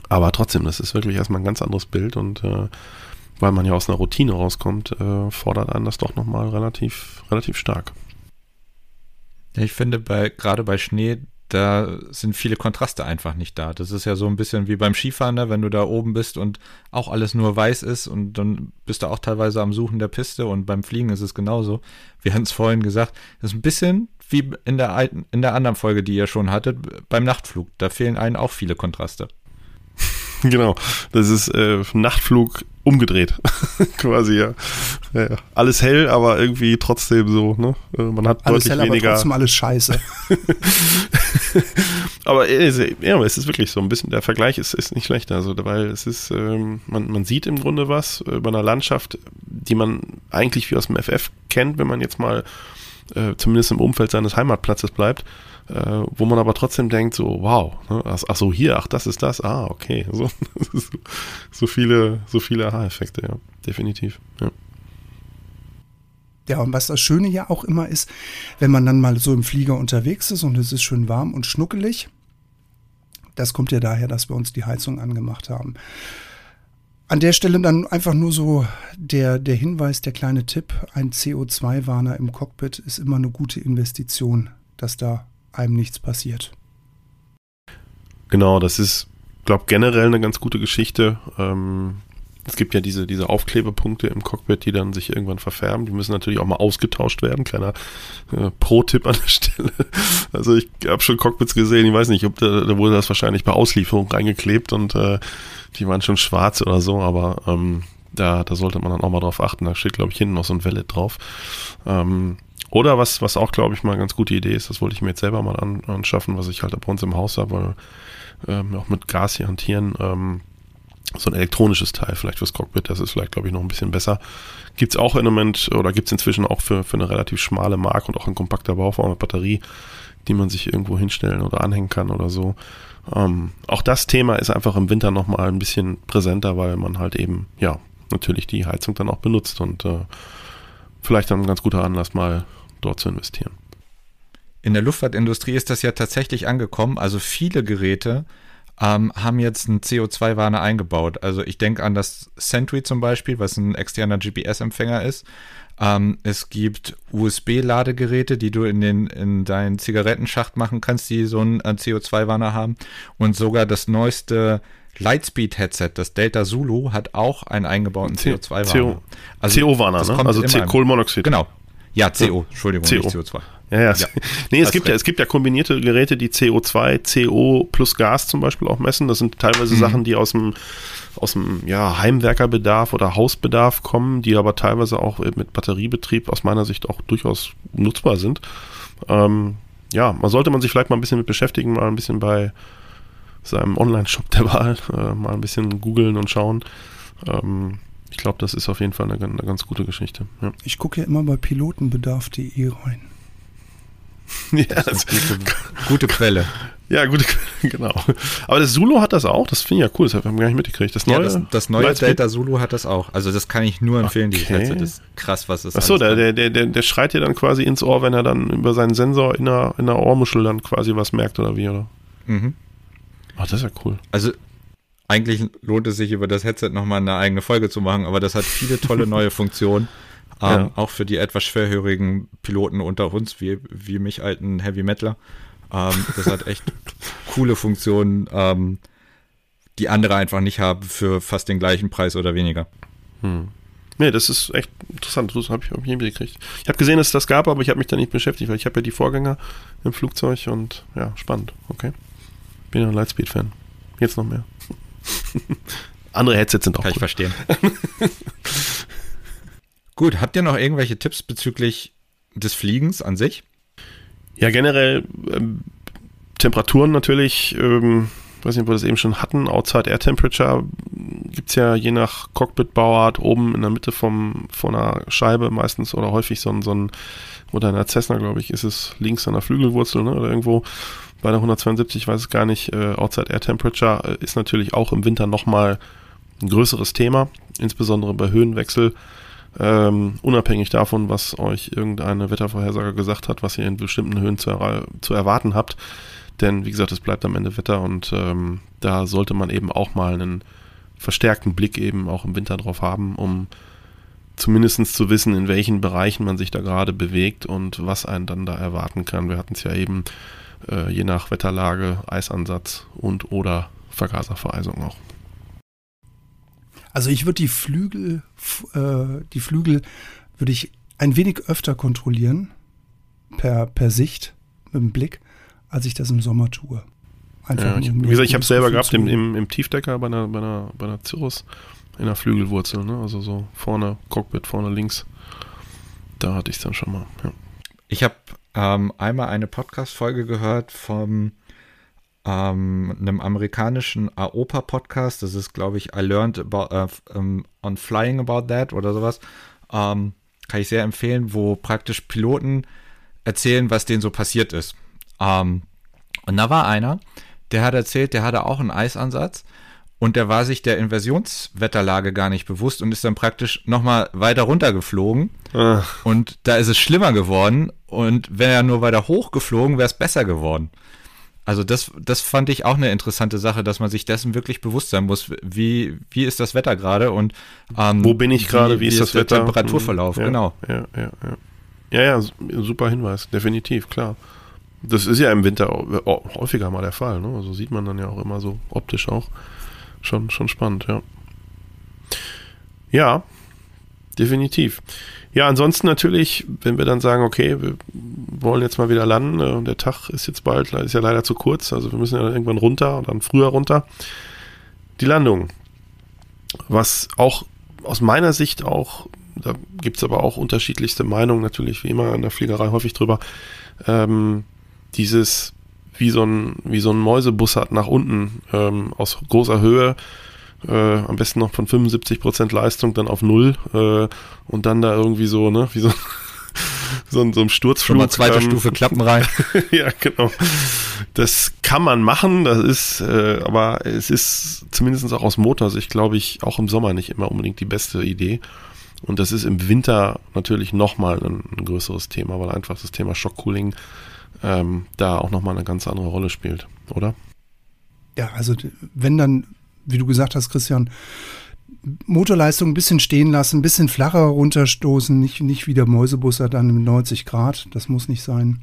Aber trotzdem, das ist wirklich erstmal ein ganz anderes Bild und äh, weil man ja aus einer Routine rauskommt, äh, fordert einen das doch nochmal relativ, relativ stark. Ich finde, bei, gerade bei Schnee, da sind viele Kontraste einfach nicht da. Das ist ja so ein bisschen wie beim Skifahren, ne? wenn du da oben bist und auch alles nur weiß ist und dann bist du auch teilweise am Suchen der Piste und beim Fliegen ist es genauso. Wir hatten es vorhin gesagt, das ist ein bisschen wie in der, alten, in der anderen Folge, die ihr schon hattet, beim Nachtflug. Da fehlen einem auch viele Kontraste. genau. Das ist äh, Nachtflug umgedreht. Quasi, ja. ja. ja. Alles hell, aber irgendwie trotzdem so, ne? Äh, man hat alles deutlich hell, weniger. Aber trotzdem alles scheiße. aber äh, ja, es ist wirklich so ein bisschen, der Vergleich ist, ist nicht schlecht. Also, weil es ist, ähm, man, man sieht im Grunde was über einer Landschaft, die man eigentlich wie aus dem FF kennt, wenn man jetzt mal äh, zumindest im Umfeld seines Heimatplatzes bleibt äh, wo man aber trotzdem denkt, so, wow, ne? ach, ach, so, hier, ach, das ist das, ah, okay. So, so viele, so viele Aha-Effekte, ja, definitiv, ja. Ja, und was das Schöne ja auch immer ist, wenn man dann mal so im Flieger unterwegs ist und es ist schön warm und schnuckelig, das kommt ja daher, dass wir uns die Heizung angemacht haben. An der Stelle dann einfach nur so der, der Hinweis, der kleine Tipp, ein CO2-Warner im Cockpit ist immer eine gute Investition, dass da einem nichts passiert. Genau, das ist, glaube generell eine ganz gute Geschichte. Ähm, es gibt ja diese, diese Aufklebepunkte im Cockpit, die dann sich irgendwann verfärben. Die müssen natürlich auch mal ausgetauscht werden. Kleiner äh, Pro-Tipp an der Stelle. Also ich habe schon Cockpits gesehen, ich weiß nicht, ob da, da wurde das wahrscheinlich bei Auslieferung reingeklebt und äh, die waren schon schwarz oder so, aber ähm, da, da sollte man dann auch mal drauf achten. Da steht, glaube ich, hinten noch so ein Wallet drauf. Ähm, oder was, was auch, glaube ich, mal eine ganz gute Idee ist, das wollte ich mir jetzt selber mal an, anschaffen, was ich halt bei uns im Haus habe, weil ähm, auch mit Gas hier hantieren, ähm, so ein elektronisches Teil vielleicht fürs Cockpit, das ist vielleicht, glaube ich, noch ein bisschen besser. Gibt es auch im Moment oder gibt es inzwischen auch für, für eine relativ schmale Mark und auch ein kompakter Bauform mit Batterie, die man sich irgendwo hinstellen oder anhängen kann oder so. Ähm, auch das Thema ist einfach im Winter nochmal ein bisschen präsenter, weil man halt eben, ja, natürlich die Heizung dann auch benutzt und äh, vielleicht dann ein ganz guter Anlass, mal dort zu investieren. in der Luftfahrtindustrie ist das ja tatsächlich angekommen. Also viele Geräte ähm, haben jetzt einen CO2-Warner eingebaut. Also ich denke an das Sentry zum Beispiel, was ein externer GPS-Empfänger ist. Ähm, es gibt USB-Ladegeräte, die du in, den, in deinen Zigarettenschacht machen kannst, die so einen äh, CO2-Warner haben. Und sogar das neueste Lightspeed-Headset, das Delta Zulu, hat auch einen eingebauten CO2-Warner. Also, CO-Warner, ne? Also Kohlenmonoxid. Genau. Ja, CO, Entschuldigung, CO. nicht CO2. Ja, ja. ja. Nee, es gibt ja, es gibt ja kombinierte Geräte, die CO2, CO plus Gas zum Beispiel auch messen. Das sind teilweise mhm. Sachen, die aus dem, aus dem ja, Heimwerkerbedarf oder Hausbedarf kommen, die aber teilweise auch mit Batteriebetrieb aus meiner Sicht auch durchaus nutzbar sind. Ähm, ja, man sollte man sich vielleicht mal ein bisschen mit beschäftigen, mal ein bisschen bei seinem Online-Shop der Wahl, äh, mal ein bisschen googeln und schauen. Ähm, ich glaube, das ist auf jeden Fall eine, eine ganz gute Geschichte. Ja. Ich gucke ja immer bei pilotenbedarf.de rein. ja, das ist gute, gute Quelle. Ja, gute Quelle, genau. Aber das Zulu hat das auch, das finde ich ja cool, das haben wir gar nicht mitgekriegt. Das neue, ja, das, das neue Delta Zulu hat das auch. Also das kann ich nur empfehlen, okay. dieses Headset ist krass, was es ist. Achso, der, der, der, der schreit dir dann quasi ins Ohr, wenn er dann über seinen Sensor in der, in der Ohrmuschel dann quasi was merkt oder wie, oder? Mhm. Ach, das ist ja cool. Also eigentlich lohnt es sich, über das Headset nochmal eine eigene Folge zu machen, aber das hat viele tolle neue Funktionen. Ähm, ja. Auch für die etwas schwerhörigen Piloten unter uns, wie, wie mich alten Heavy Metaler. Ähm, das hat echt coole Funktionen, ähm, die andere einfach nicht haben für fast den gleichen Preis oder weniger. Hm. Nee, das ist echt interessant. Das habe ich, hab ich nicht mitgekriegt. Ich habe gesehen, dass es das gab, aber ich habe mich da nicht beschäftigt, weil ich habe ja die Vorgänger im Flugzeug und ja, spannend. Okay. Bin ja ein Lightspeed-Fan. Jetzt noch mehr. Andere Headsets sind auch Kann gut. ich verstehen. Gut, habt ihr noch irgendwelche Tipps bezüglich des Fliegens an sich? Ja, generell ähm, Temperaturen natürlich, ähm, weiß nicht, ob wir das eben schon hatten, Outside Air Temperature gibt es ja je nach Cockpit-Bauart oben in der Mitte vom, von einer Scheibe meistens oder häufig so ein, so ein oder in der Cessna, glaube ich, ist es links an der Flügelwurzel ne, oder irgendwo bei der 172, ich weiß es gar nicht, äh, Outside Air Temperature äh, ist natürlich auch im Winter nochmal ein größeres Thema, insbesondere bei Höhenwechsel. Ähm, unabhängig davon, was euch irgendeine Wettervorhersage gesagt hat, was ihr in bestimmten Höhen zu, er zu erwarten habt. Denn wie gesagt, es bleibt am Ende Wetter und ähm, da sollte man eben auch mal einen verstärkten Blick eben auch im Winter drauf haben, um zumindest zu wissen, in welchen Bereichen man sich da gerade bewegt und was einen dann da erwarten kann. Wir hatten es ja eben äh, je nach Wetterlage, Eisansatz und oder Vergaservereisung auch. Also ich würde die Flügel, äh, die Flügel würde ich ein wenig öfter kontrollieren per, per Sicht mit dem Blick, als ich das im Sommer tue. Einfach ja, ich, wie gesagt, ich habe es selber gehabt im, im, im, Tiefdecker bei einer, bei einer, bei einer Cirrus in der Flügelwurzel, ne? also so vorne Cockpit, vorne links. Da hatte ich es dann schon mal. Ja. Ich habe ähm, einmal eine Podcast-Folge gehört vom ähm, einem amerikanischen AOPA-Podcast. Das ist, glaube ich, I Learned about, uh, um, on Flying About That oder sowas. Ähm, kann ich sehr empfehlen, wo praktisch Piloten erzählen, was denen so passiert ist. Ähm, und da war einer, der hat erzählt, der hatte auch einen Eisansatz und der war sich der Inversionswetterlage gar nicht bewusst und ist dann praktisch nochmal weiter runtergeflogen. Ach. Und da ist es schlimmer geworden. Und wenn er nur weiter hochgeflogen, wäre es besser geworden. Also das, das fand ich auch eine interessante Sache, dass man sich dessen wirklich bewusst sein muss. Wie, wie ist das Wetter gerade und ähm, wo bin ich gerade? Wie, wie, ist das Wetter? Temperaturverlauf, ja, genau. Ja, ja, ja. Ja, ja, super Hinweis, definitiv, klar. Das ist ja im Winter häufiger mal der Fall. Ne? Also sieht man dann ja auch immer so optisch auch. Schon, schon spannend, ja. Ja, definitiv. Ja, ansonsten natürlich, wenn wir dann sagen, okay, wir wollen jetzt mal wieder landen äh, der Tag ist jetzt bald, ist ja leider zu kurz, also wir müssen ja irgendwann runter und dann früher runter. Die Landung. Was auch aus meiner Sicht auch, da gibt es aber auch unterschiedlichste Meinungen, natürlich wie immer in der Fliegerei häufig drüber, ähm, dieses wie so ein, wie so ein Mäusebus hat nach unten ähm, aus großer Höhe äh, am besten noch von 75% Leistung dann auf Null äh, und dann da irgendwie so, ne, wie so, so, ein, so ein Sturzflug. Schon mal zweite ähm, Stufe Klappen rein. ja, genau. Das kann man machen, das ist, äh, aber es ist zumindest auch aus Motorsicht, glaube ich, auch im Sommer nicht immer unbedingt die beste Idee. Und das ist im Winter natürlich nochmal ein, ein größeres Thema, weil einfach das Thema Schockkooling ähm, da auch nochmal eine ganz andere Rolle spielt, oder? Ja, also wenn dann, wie du gesagt hast, Christian, Motorleistung ein bisschen stehen lassen, ein bisschen flacher runterstoßen, nicht, nicht wie der Mäusebusser dann mit 90 Grad, das muss nicht sein.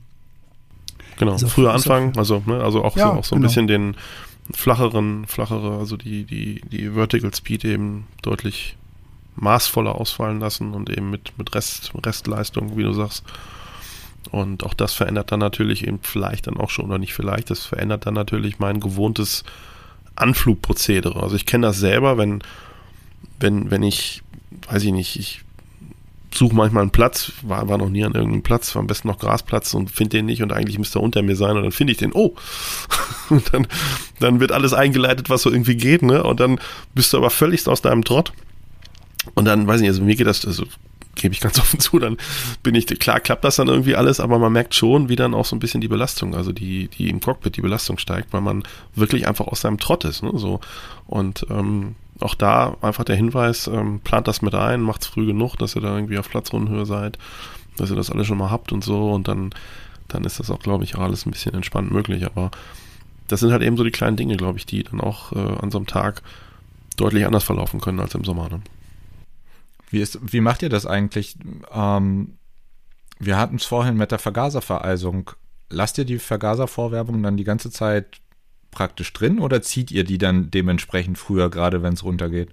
Genau, also früher anfangen, also, ne, also auch ja, so, auch so ein genau. bisschen den flacheren, flachere, also die, die, die Vertical Speed eben deutlich maßvoller ausfallen lassen und eben mit, mit Rest, Restleistung, wie du sagst. Und auch das verändert dann natürlich eben vielleicht dann auch schon, oder nicht vielleicht, das verändert dann natürlich mein gewohntes Anflugprozedere. Also ich kenne das selber, wenn, wenn, wenn ich, weiß ich nicht, ich suche manchmal einen Platz, war, war noch nie an irgendeinem Platz, war am besten noch Grasplatz und finde den nicht und eigentlich müsste er unter mir sein und dann finde ich den, oh, und dann, dann wird alles eingeleitet, was so irgendwie geht, ne, und dann bist du aber völlig aus deinem Trott. Und dann, weiß ich nicht, also mir geht das, also gebe ich ganz offen zu, dann bin ich, klar klappt das dann irgendwie alles, aber man merkt schon, wie dann auch so ein bisschen die Belastung, also die, die im Cockpit, die Belastung steigt, weil man wirklich einfach aus seinem Trott ist, ne, so. Und ähm, auch da einfach der Hinweis, ähm, plant das mit ein, macht's früh genug, dass ihr da irgendwie auf Platzrundenhöhe seid, dass ihr das alles schon mal habt und so und dann, dann ist das auch, glaube ich, alles ein bisschen entspannt möglich, aber das sind halt eben so die kleinen Dinge, glaube ich, die dann auch äh, an so einem Tag deutlich anders verlaufen können als im Sommer. Ne? Wie, ist, wie macht ihr das eigentlich? Ähm, wir hatten es vorhin mit der Vergaservereisung. Lasst ihr die Vergaservorwerbung dann die ganze Zeit praktisch drin oder zieht ihr die dann dementsprechend früher, gerade wenn es runtergeht?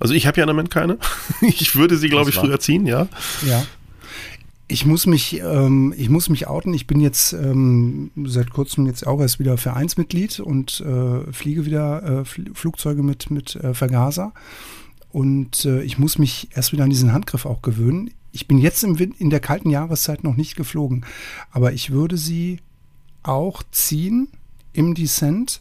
Also ich habe ja im Moment keine. Ich würde sie, glaube ich, früher ziehen, ja. Ja. Ich muss mich, ähm, ich muss mich outen. Ich bin jetzt ähm, seit kurzem jetzt auch erst wieder Vereinsmitglied und äh, fliege wieder äh, Flugzeuge mit, mit äh, Vergaser. Und äh, ich muss mich erst wieder an diesen Handgriff auch gewöhnen. Ich bin jetzt im, in der kalten Jahreszeit noch nicht geflogen, aber ich würde sie auch ziehen im Descent,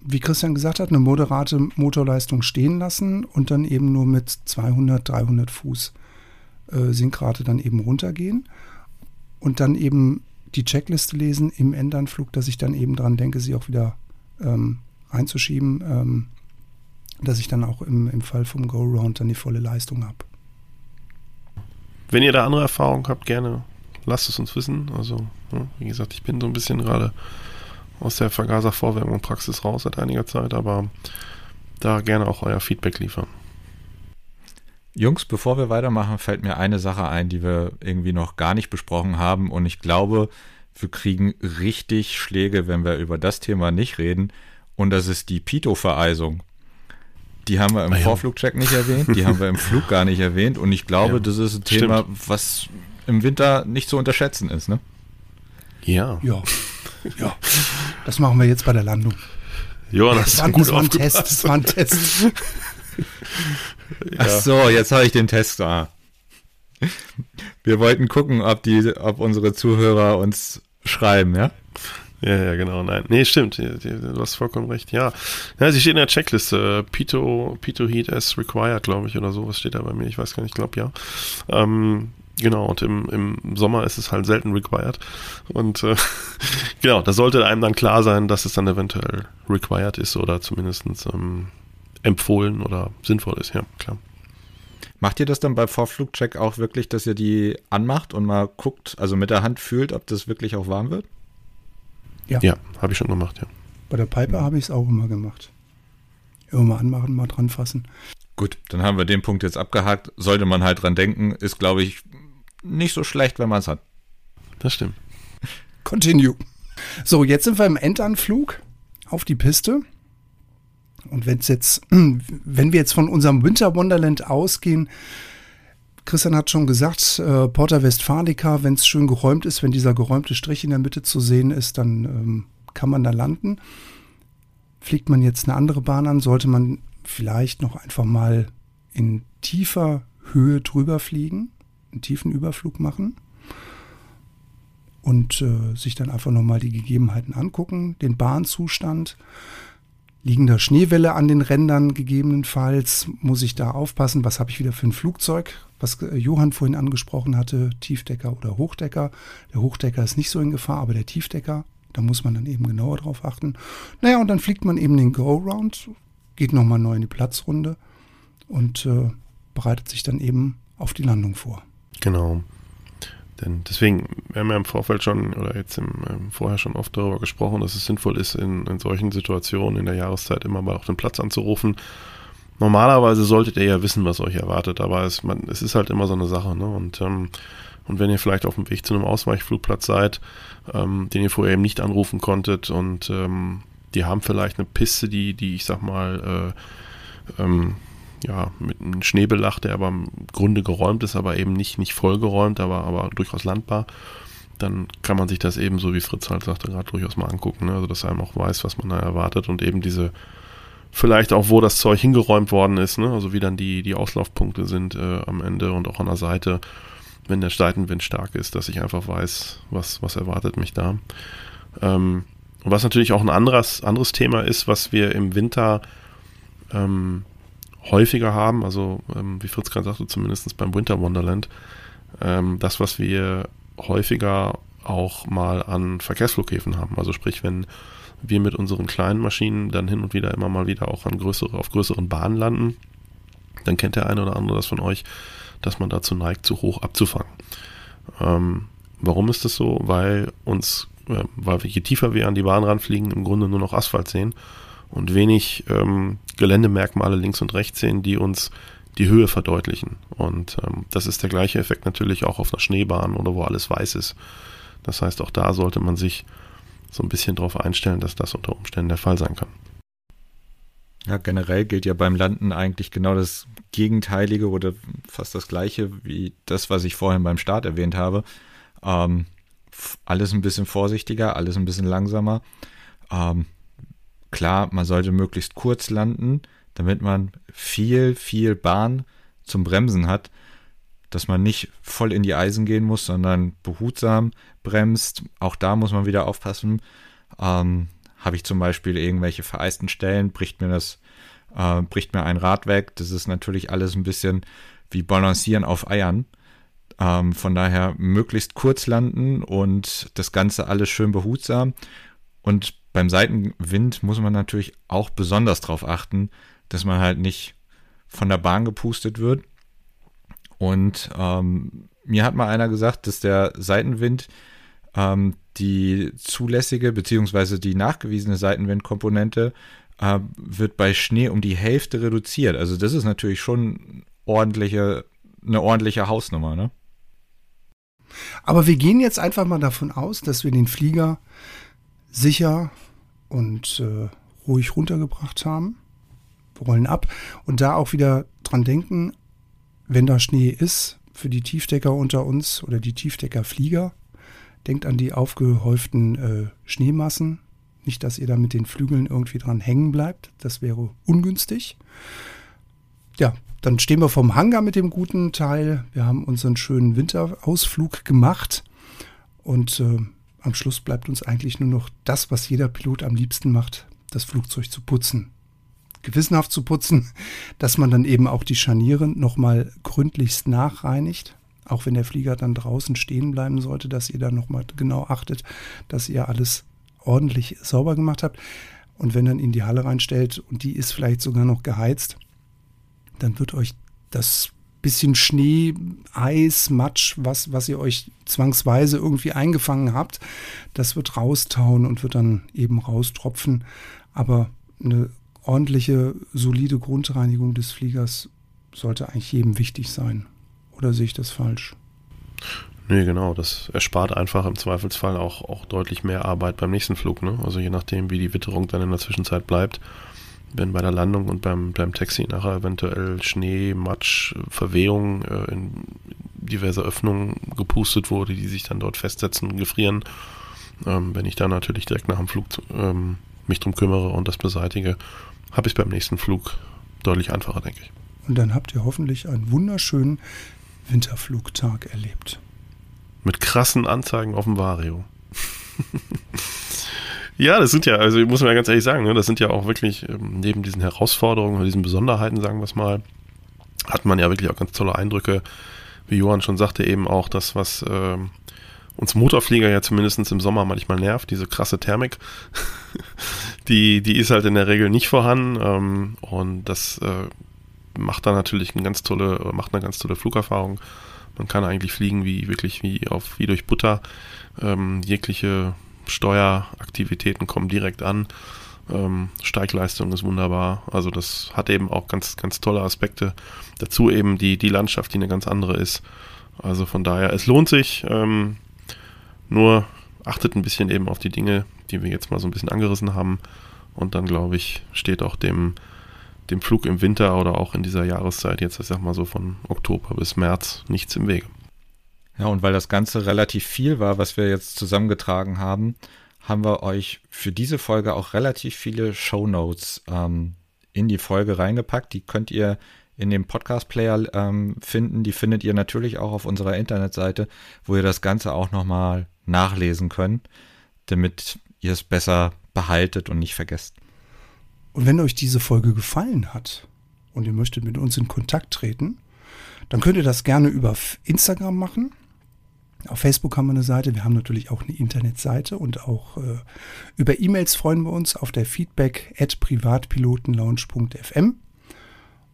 wie Christian gesagt hat, eine moderate Motorleistung stehen lassen und dann eben nur mit 200, 300 Fuß äh, Sinkrate dann eben runtergehen und dann eben die Checkliste lesen im Endanflug, dass ich dann eben dran denke, sie auch wieder ähm, einzuschieben, ähm, dass ich dann auch im, im Fall vom Go-Round dann die volle Leistung habe. Wenn ihr da andere Erfahrungen habt, gerne lasst es uns wissen. Also, ja, wie gesagt, ich bin so ein bisschen gerade aus der Vergaser-Vorwärmung Praxis raus seit einiger Zeit, aber da gerne auch euer Feedback liefern. Jungs, bevor wir weitermachen, fällt mir eine Sache ein, die wir irgendwie noch gar nicht besprochen haben und ich glaube, wir kriegen richtig Schläge, wenn wir über das Thema nicht reden und das ist die Pito-Vereisung. Die haben wir im ah, ja. Vorflugcheck nicht erwähnt, die haben wir im Flug gar nicht erwähnt und ich glaube, ja, das ist ein Thema, stimmt. was im Winter nicht zu unterschätzen ist, ne? Ja. Ja. Ja. Das machen wir jetzt bei der Landung. Johann, das, war, gut das war ein Test. Das war ein Test. ja. Ach so, jetzt habe ich den Test da. Wir wollten gucken, ob die, ob unsere Zuhörer uns schreiben, ja? Ja, ja, genau. Nein, nee, stimmt. Du hast vollkommen recht. Ja, ja sie steht in der Checkliste. Pito, Pito Heat as required, glaube ich, oder so. Was steht da bei mir? Ich weiß gar nicht. Ich glaube ja. Ähm, Genau, und im, im Sommer ist es halt selten required. Und äh, genau, da sollte einem dann klar sein, dass es dann eventuell required ist oder zumindest ähm, empfohlen oder sinnvoll ist, ja, klar. Macht ihr das dann bei Vorflugcheck auch wirklich, dass ihr die anmacht und mal guckt, also mit der Hand fühlt, ob das wirklich auch warm wird? Ja. Ja, habe ich schon gemacht, ja. Bei der Piper habe ich es auch immer gemacht. Immer mal anmachen, mal dran fassen. Gut, dann haben wir den Punkt jetzt abgehakt. Sollte man halt dran denken, ist, glaube ich, nicht so schlecht, wenn man es hat. Das stimmt. Continue. So, jetzt sind wir im Endanflug auf die Piste. Und wenn jetzt, wenn wir jetzt von unserem Winter Wonderland ausgehen, Christian hat schon gesagt, äh, Porta Westfalica, wenn es schön geräumt ist, wenn dieser geräumte Strich in der Mitte zu sehen ist, dann ähm, kann man da landen. Fliegt man jetzt eine andere Bahn an, sollte man vielleicht noch einfach mal in tiefer Höhe drüber fliegen einen tiefen Überflug machen und äh, sich dann einfach nochmal die Gegebenheiten angucken, den Bahnzustand, liegender Schneewelle an den Rändern gegebenenfalls, muss ich da aufpassen, was habe ich wieder für ein Flugzeug, was äh, Johann vorhin angesprochen hatte, Tiefdecker oder Hochdecker. Der Hochdecker ist nicht so in Gefahr, aber der Tiefdecker, da muss man dann eben genauer drauf achten. Naja, und dann fliegt man eben den Go-Round, geht nochmal neu in die Platzrunde und äh, bereitet sich dann eben auf die Landung vor. Genau. Denn deswegen, wir haben ja im Vorfeld schon oder jetzt im, ähm, vorher schon oft darüber gesprochen, dass es sinnvoll ist, in, in solchen Situationen in der Jahreszeit immer mal auf den Platz anzurufen. Normalerweise solltet ihr ja wissen, was euch erwartet, aber es, man, es ist halt immer so eine Sache. Ne? Und, ähm, und wenn ihr vielleicht auf dem Weg zu einem Ausweichflugplatz seid, ähm, den ihr vorher eben nicht anrufen konntet und ähm, die haben vielleicht eine Piste, die, die ich sag mal, äh, ähm, ja, mit einem Schneebelach, der aber im Grunde geräumt ist, aber eben nicht, nicht vollgeräumt, aber, aber durchaus landbar, dann kann man sich das eben, so wie Fritz halt sagte, gerade durchaus mal angucken. Ne? Also, dass er einem auch weiß, was man da erwartet und eben diese, vielleicht auch, wo das Zeug hingeräumt worden ist, ne? also wie dann die, die Auslaufpunkte sind äh, am Ende und auch an der Seite, wenn der Seitenwind stark ist, dass ich einfach weiß, was, was erwartet mich da. Ähm, was natürlich auch ein anderes, anderes Thema ist, was wir im Winter ähm, häufiger haben, also ähm, wie Fritz gerade sagte, zumindest beim Winter Wonderland, ähm, das, was wir häufiger auch mal an Verkehrsflughäfen haben. Also sprich, wenn wir mit unseren kleinen Maschinen dann hin und wieder immer mal wieder auch an größere, auf größeren Bahnen landen, dann kennt der eine oder andere das von euch, dass man dazu neigt, zu hoch abzufangen. Ähm, warum ist das so? Weil uns, äh, weil wir je tiefer wir an die Bahn ranfliegen, im Grunde nur noch Asphalt sehen und wenig ähm, Geländemerkmale links und rechts sehen, die uns die Höhe verdeutlichen. Und ähm, das ist der gleiche Effekt natürlich auch auf einer Schneebahn oder wo alles weiß ist. Das heißt, auch da sollte man sich so ein bisschen darauf einstellen, dass das unter Umständen der Fall sein kann. Ja, generell gilt ja beim Landen eigentlich genau das Gegenteilige oder fast das Gleiche wie das, was ich vorhin beim Start erwähnt habe. Ähm, alles ein bisschen vorsichtiger, alles ein bisschen langsamer. Ähm, klar, man sollte möglichst kurz landen, damit man viel, viel Bahn zum Bremsen hat, dass man nicht voll in die Eisen gehen muss, sondern behutsam bremst. Auch da muss man wieder aufpassen. Ähm, Habe ich zum Beispiel irgendwelche vereisten Stellen, bricht mir das, äh, bricht mir ein Rad weg. Das ist natürlich alles ein bisschen wie Balancieren auf Eiern. Ähm, von daher möglichst kurz landen und das Ganze alles schön behutsam. Und beim Seitenwind muss man natürlich auch besonders darauf achten, dass man halt nicht von der Bahn gepustet wird. Und ähm, mir hat mal einer gesagt, dass der Seitenwind ähm, die zulässige bzw. die nachgewiesene Seitenwindkomponente äh, wird bei Schnee um die Hälfte reduziert. Also das ist natürlich schon ordentliche, eine ordentliche Hausnummer, ne? Aber wir gehen jetzt einfach mal davon aus, dass wir den Flieger sicher und äh, ruhig runtergebracht haben. Wir rollen ab und da auch wieder dran denken, wenn da Schnee ist, für die Tiefdecker unter uns oder die Tiefdeckerflieger, denkt an die aufgehäuften äh, Schneemassen. Nicht, dass ihr da mit den Flügeln irgendwie dran hängen bleibt. Das wäre ungünstig. Ja, dann stehen wir vom Hangar mit dem guten Teil. Wir haben unseren schönen Winterausflug gemacht. Und äh, am Schluss bleibt uns eigentlich nur noch das, was jeder Pilot am liebsten macht, das Flugzeug zu putzen gewissenhaft zu putzen, dass man dann eben auch die Scharniere nochmal gründlichst nachreinigt. Auch wenn der Flieger dann draußen stehen bleiben sollte, dass ihr da nochmal genau achtet, dass ihr alles ordentlich sauber gemacht habt. Und wenn dann in die Halle reinstellt und die ist vielleicht sogar noch geheizt, dann wird euch das bisschen Schnee, Eis, Matsch, was, was ihr euch zwangsweise irgendwie eingefangen habt, das wird raustauen und wird dann eben raustropfen. Aber eine ordentliche, solide Grundreinigung des Fliegers sollte eigentlich jedem wichtig sein. Oder sehe ich das falsch? Nee, genau. Das erspart einfach im Zweifelsfall auch, auch deutlich mehr Arbeit beim nächsten Flug. Ne? Also je nachdem, wie die Witterung dann in der Zwischenzeit bleibt. Wenn bei der Landung und beim, beim Taxi nachher eventuell Schnee, Matsch, Verwehung äh, in diverse Öffnungen gepustet wurde, die sich dann dort festsetzen und gefrieren. Ähm, wenn ich dann natürlich direkt nach dem Flug ähm, mich drum kümmere und das beseitige, habe ich es beim nächsten Flug deutlich einfacher, denke ich. Und dann habt ihr hoffentlich einen wunderschönen Winterflugtag erlebt. Mit krassen Anzeigen auf dem Vario. ja, das sind ja, also muss man ja ganz ehrlich sagen, ne, das sind ja auch wirklich ähm, neben diesen Herausforderungen oder diesen Besonderheiten, sagen wir es mal, hat man ja wirklich auch ganz tolle Eindrücke. Wie Johann schon sagte, eben auch das, was ähm, uns Motorflieger ja zumindest im Sommer manchmal nervt, diese krasse Thermik. die, die ist halt in der Regel nicht vorhanden ähm, und das äh, macht da natürlich eine ganz tolle, macht eine ganz tolle Flugerfahrung Man kann eigentlich fliegen wie wirklich wie auf wie durch Butter. Ähm, jegliche Steueraktivitäten kommen direkt an. Ähm, Steigleistung ist wunderbar. Also das hat eben auch ganz, ganz tolle Aspekte. Dazu eben die, die Landschaft, die eine ganz andere ist. Also von daher, es lohnt sich. Ähm, nur achtet ein bisschen eben auf die Dinge, die wir jetzt mal so ein bisschen angerissen haben. Und dann, glaube ich, steht auch dem, dem Flug im Winter oder auch in dieser Jahreszeit, jetzt ich sag mal so von Oktober bis März, nichts im Wege. Ja, und weil das Ganze relativ viel war, was wir jetzt zusammengetragen haben, haben wir euch für diese Folge auch relativ viele Show Notes ähm, in die Folge reingepackt. Die könnt ihr in dem Podcast-Player ähm, finden. Die findet ihr natürlich auch auf unserer Internetseite, wo ihr das Ganze auch nochmal nachlesen könnt, damit ihr es besser behaltet und nicht vergesst. Und wenn euch diese Folge gefallen hat und ihr möchtet mit uns in Kontakt treten, dann könnt ihr das gerne über Instagram machen. Auf Facebook haben wir eine Seite, wir haben natürlich auch eine Internetseite und auch äh, über E-Mails freuen wir uns auf der feedback at privatpilotenlaunch.fm.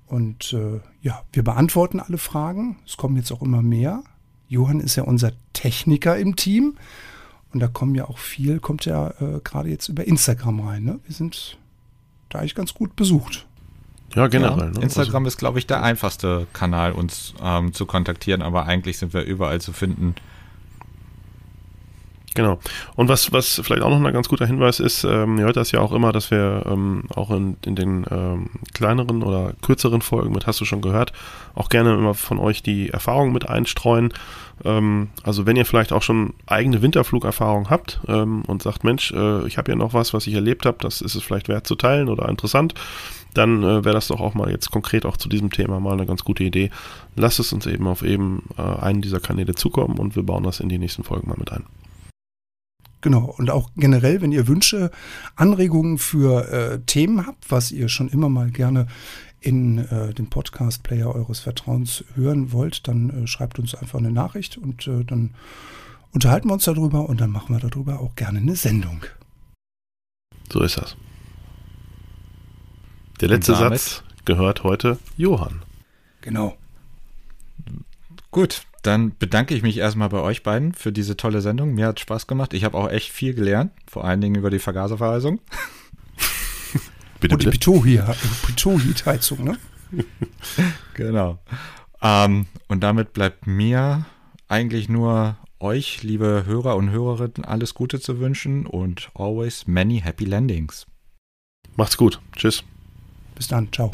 Und äh, ja, wir beantworten alle Fragen. Es kommen jetzt auch immer mehr. Johann ist ja unser Techniker im Team. Und da kommen ja auch viel, kommt ja äh, gerade jetzt über Instagram rein. Ne? Wir sind da eigentlich ganz gut besucht. Ja, generell. Ja, ne? Instagram also, ist, glaube ich, der einfachste Kanal, uns ähm, zu kontaktieren, aber eigentlich sind wir überall zu finden. Genau. Und was, was vielleicht auch noch ein ganz guter Hinweis ist, ähm, ihr hört das ja auch immer, dass wir ähm, auch in, in den ähm, kleineren oder kürzeren Folgen mit hast du schon gehört, auch gerne immer von euch die Erfahrungen mit einstreuen. Ähm, also wenn ihr vielleicht auch schon eigene Winterflugerfahrung habt ähm, und sagt, Mensch, äh, ich habe ja noch was, was ich erlebt habe, das ist es vielleicht wert zu teilen oder interessant, dann äh, wäre das doch auch mal jetzt konkret auch zu diesem Thema mal eine ganz gute Idee. Lasst es uns eben auf eben äh, einen dieser Kanäle zukommen und wir bauen das in die nächsten Folgen mal mit ein. Genau. Und auch generell, wenn ihr Wünsche, Anregungen für äh, Themen habt, was ihr schon immer mal gerne in äh, den Podcast-Player eures Vertrauens hören wollt, dann äh, schreibt uns einfach eine Nachricht und äh, dann unterhalten wir uns darüber und dann machen wir darüber auch gerne eine Sendung. So ist das. Der letzte Satz gehört heute Johann. Genau. Gut, dann bedanke ich mich erstmal bei euch beiden für diese tolle Sendung. Mir hat Spaß gemacht. Ich habe auch echt viel gelernt, vor allen Dingen über die Vergaserverheizung. bitte, Und die Pitohit-Heizung, ne? genau. Ähm, und damit bleibt mir eigentlich nur euch, liebe Hörer und Hörerinnen, alles Gute zu wünschen und always many happy landings. Macht's gut. Tschüss. Bis dann. Ciao.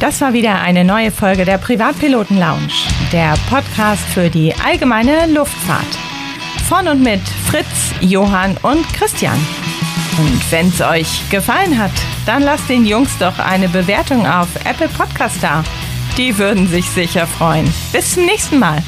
Das war wieder eine neue Folge der Privatpiloten Lounge, der Podcast für die allgemeine Luftfahrt. Von und mit Fritz, Johann und Christian. Und wenn es euch gefallen hat, dann lasst den Jungs doch eine Bewertung auf Apple Podcast da. Die würden sich sicher freuen. Bis zum nächsten Mal.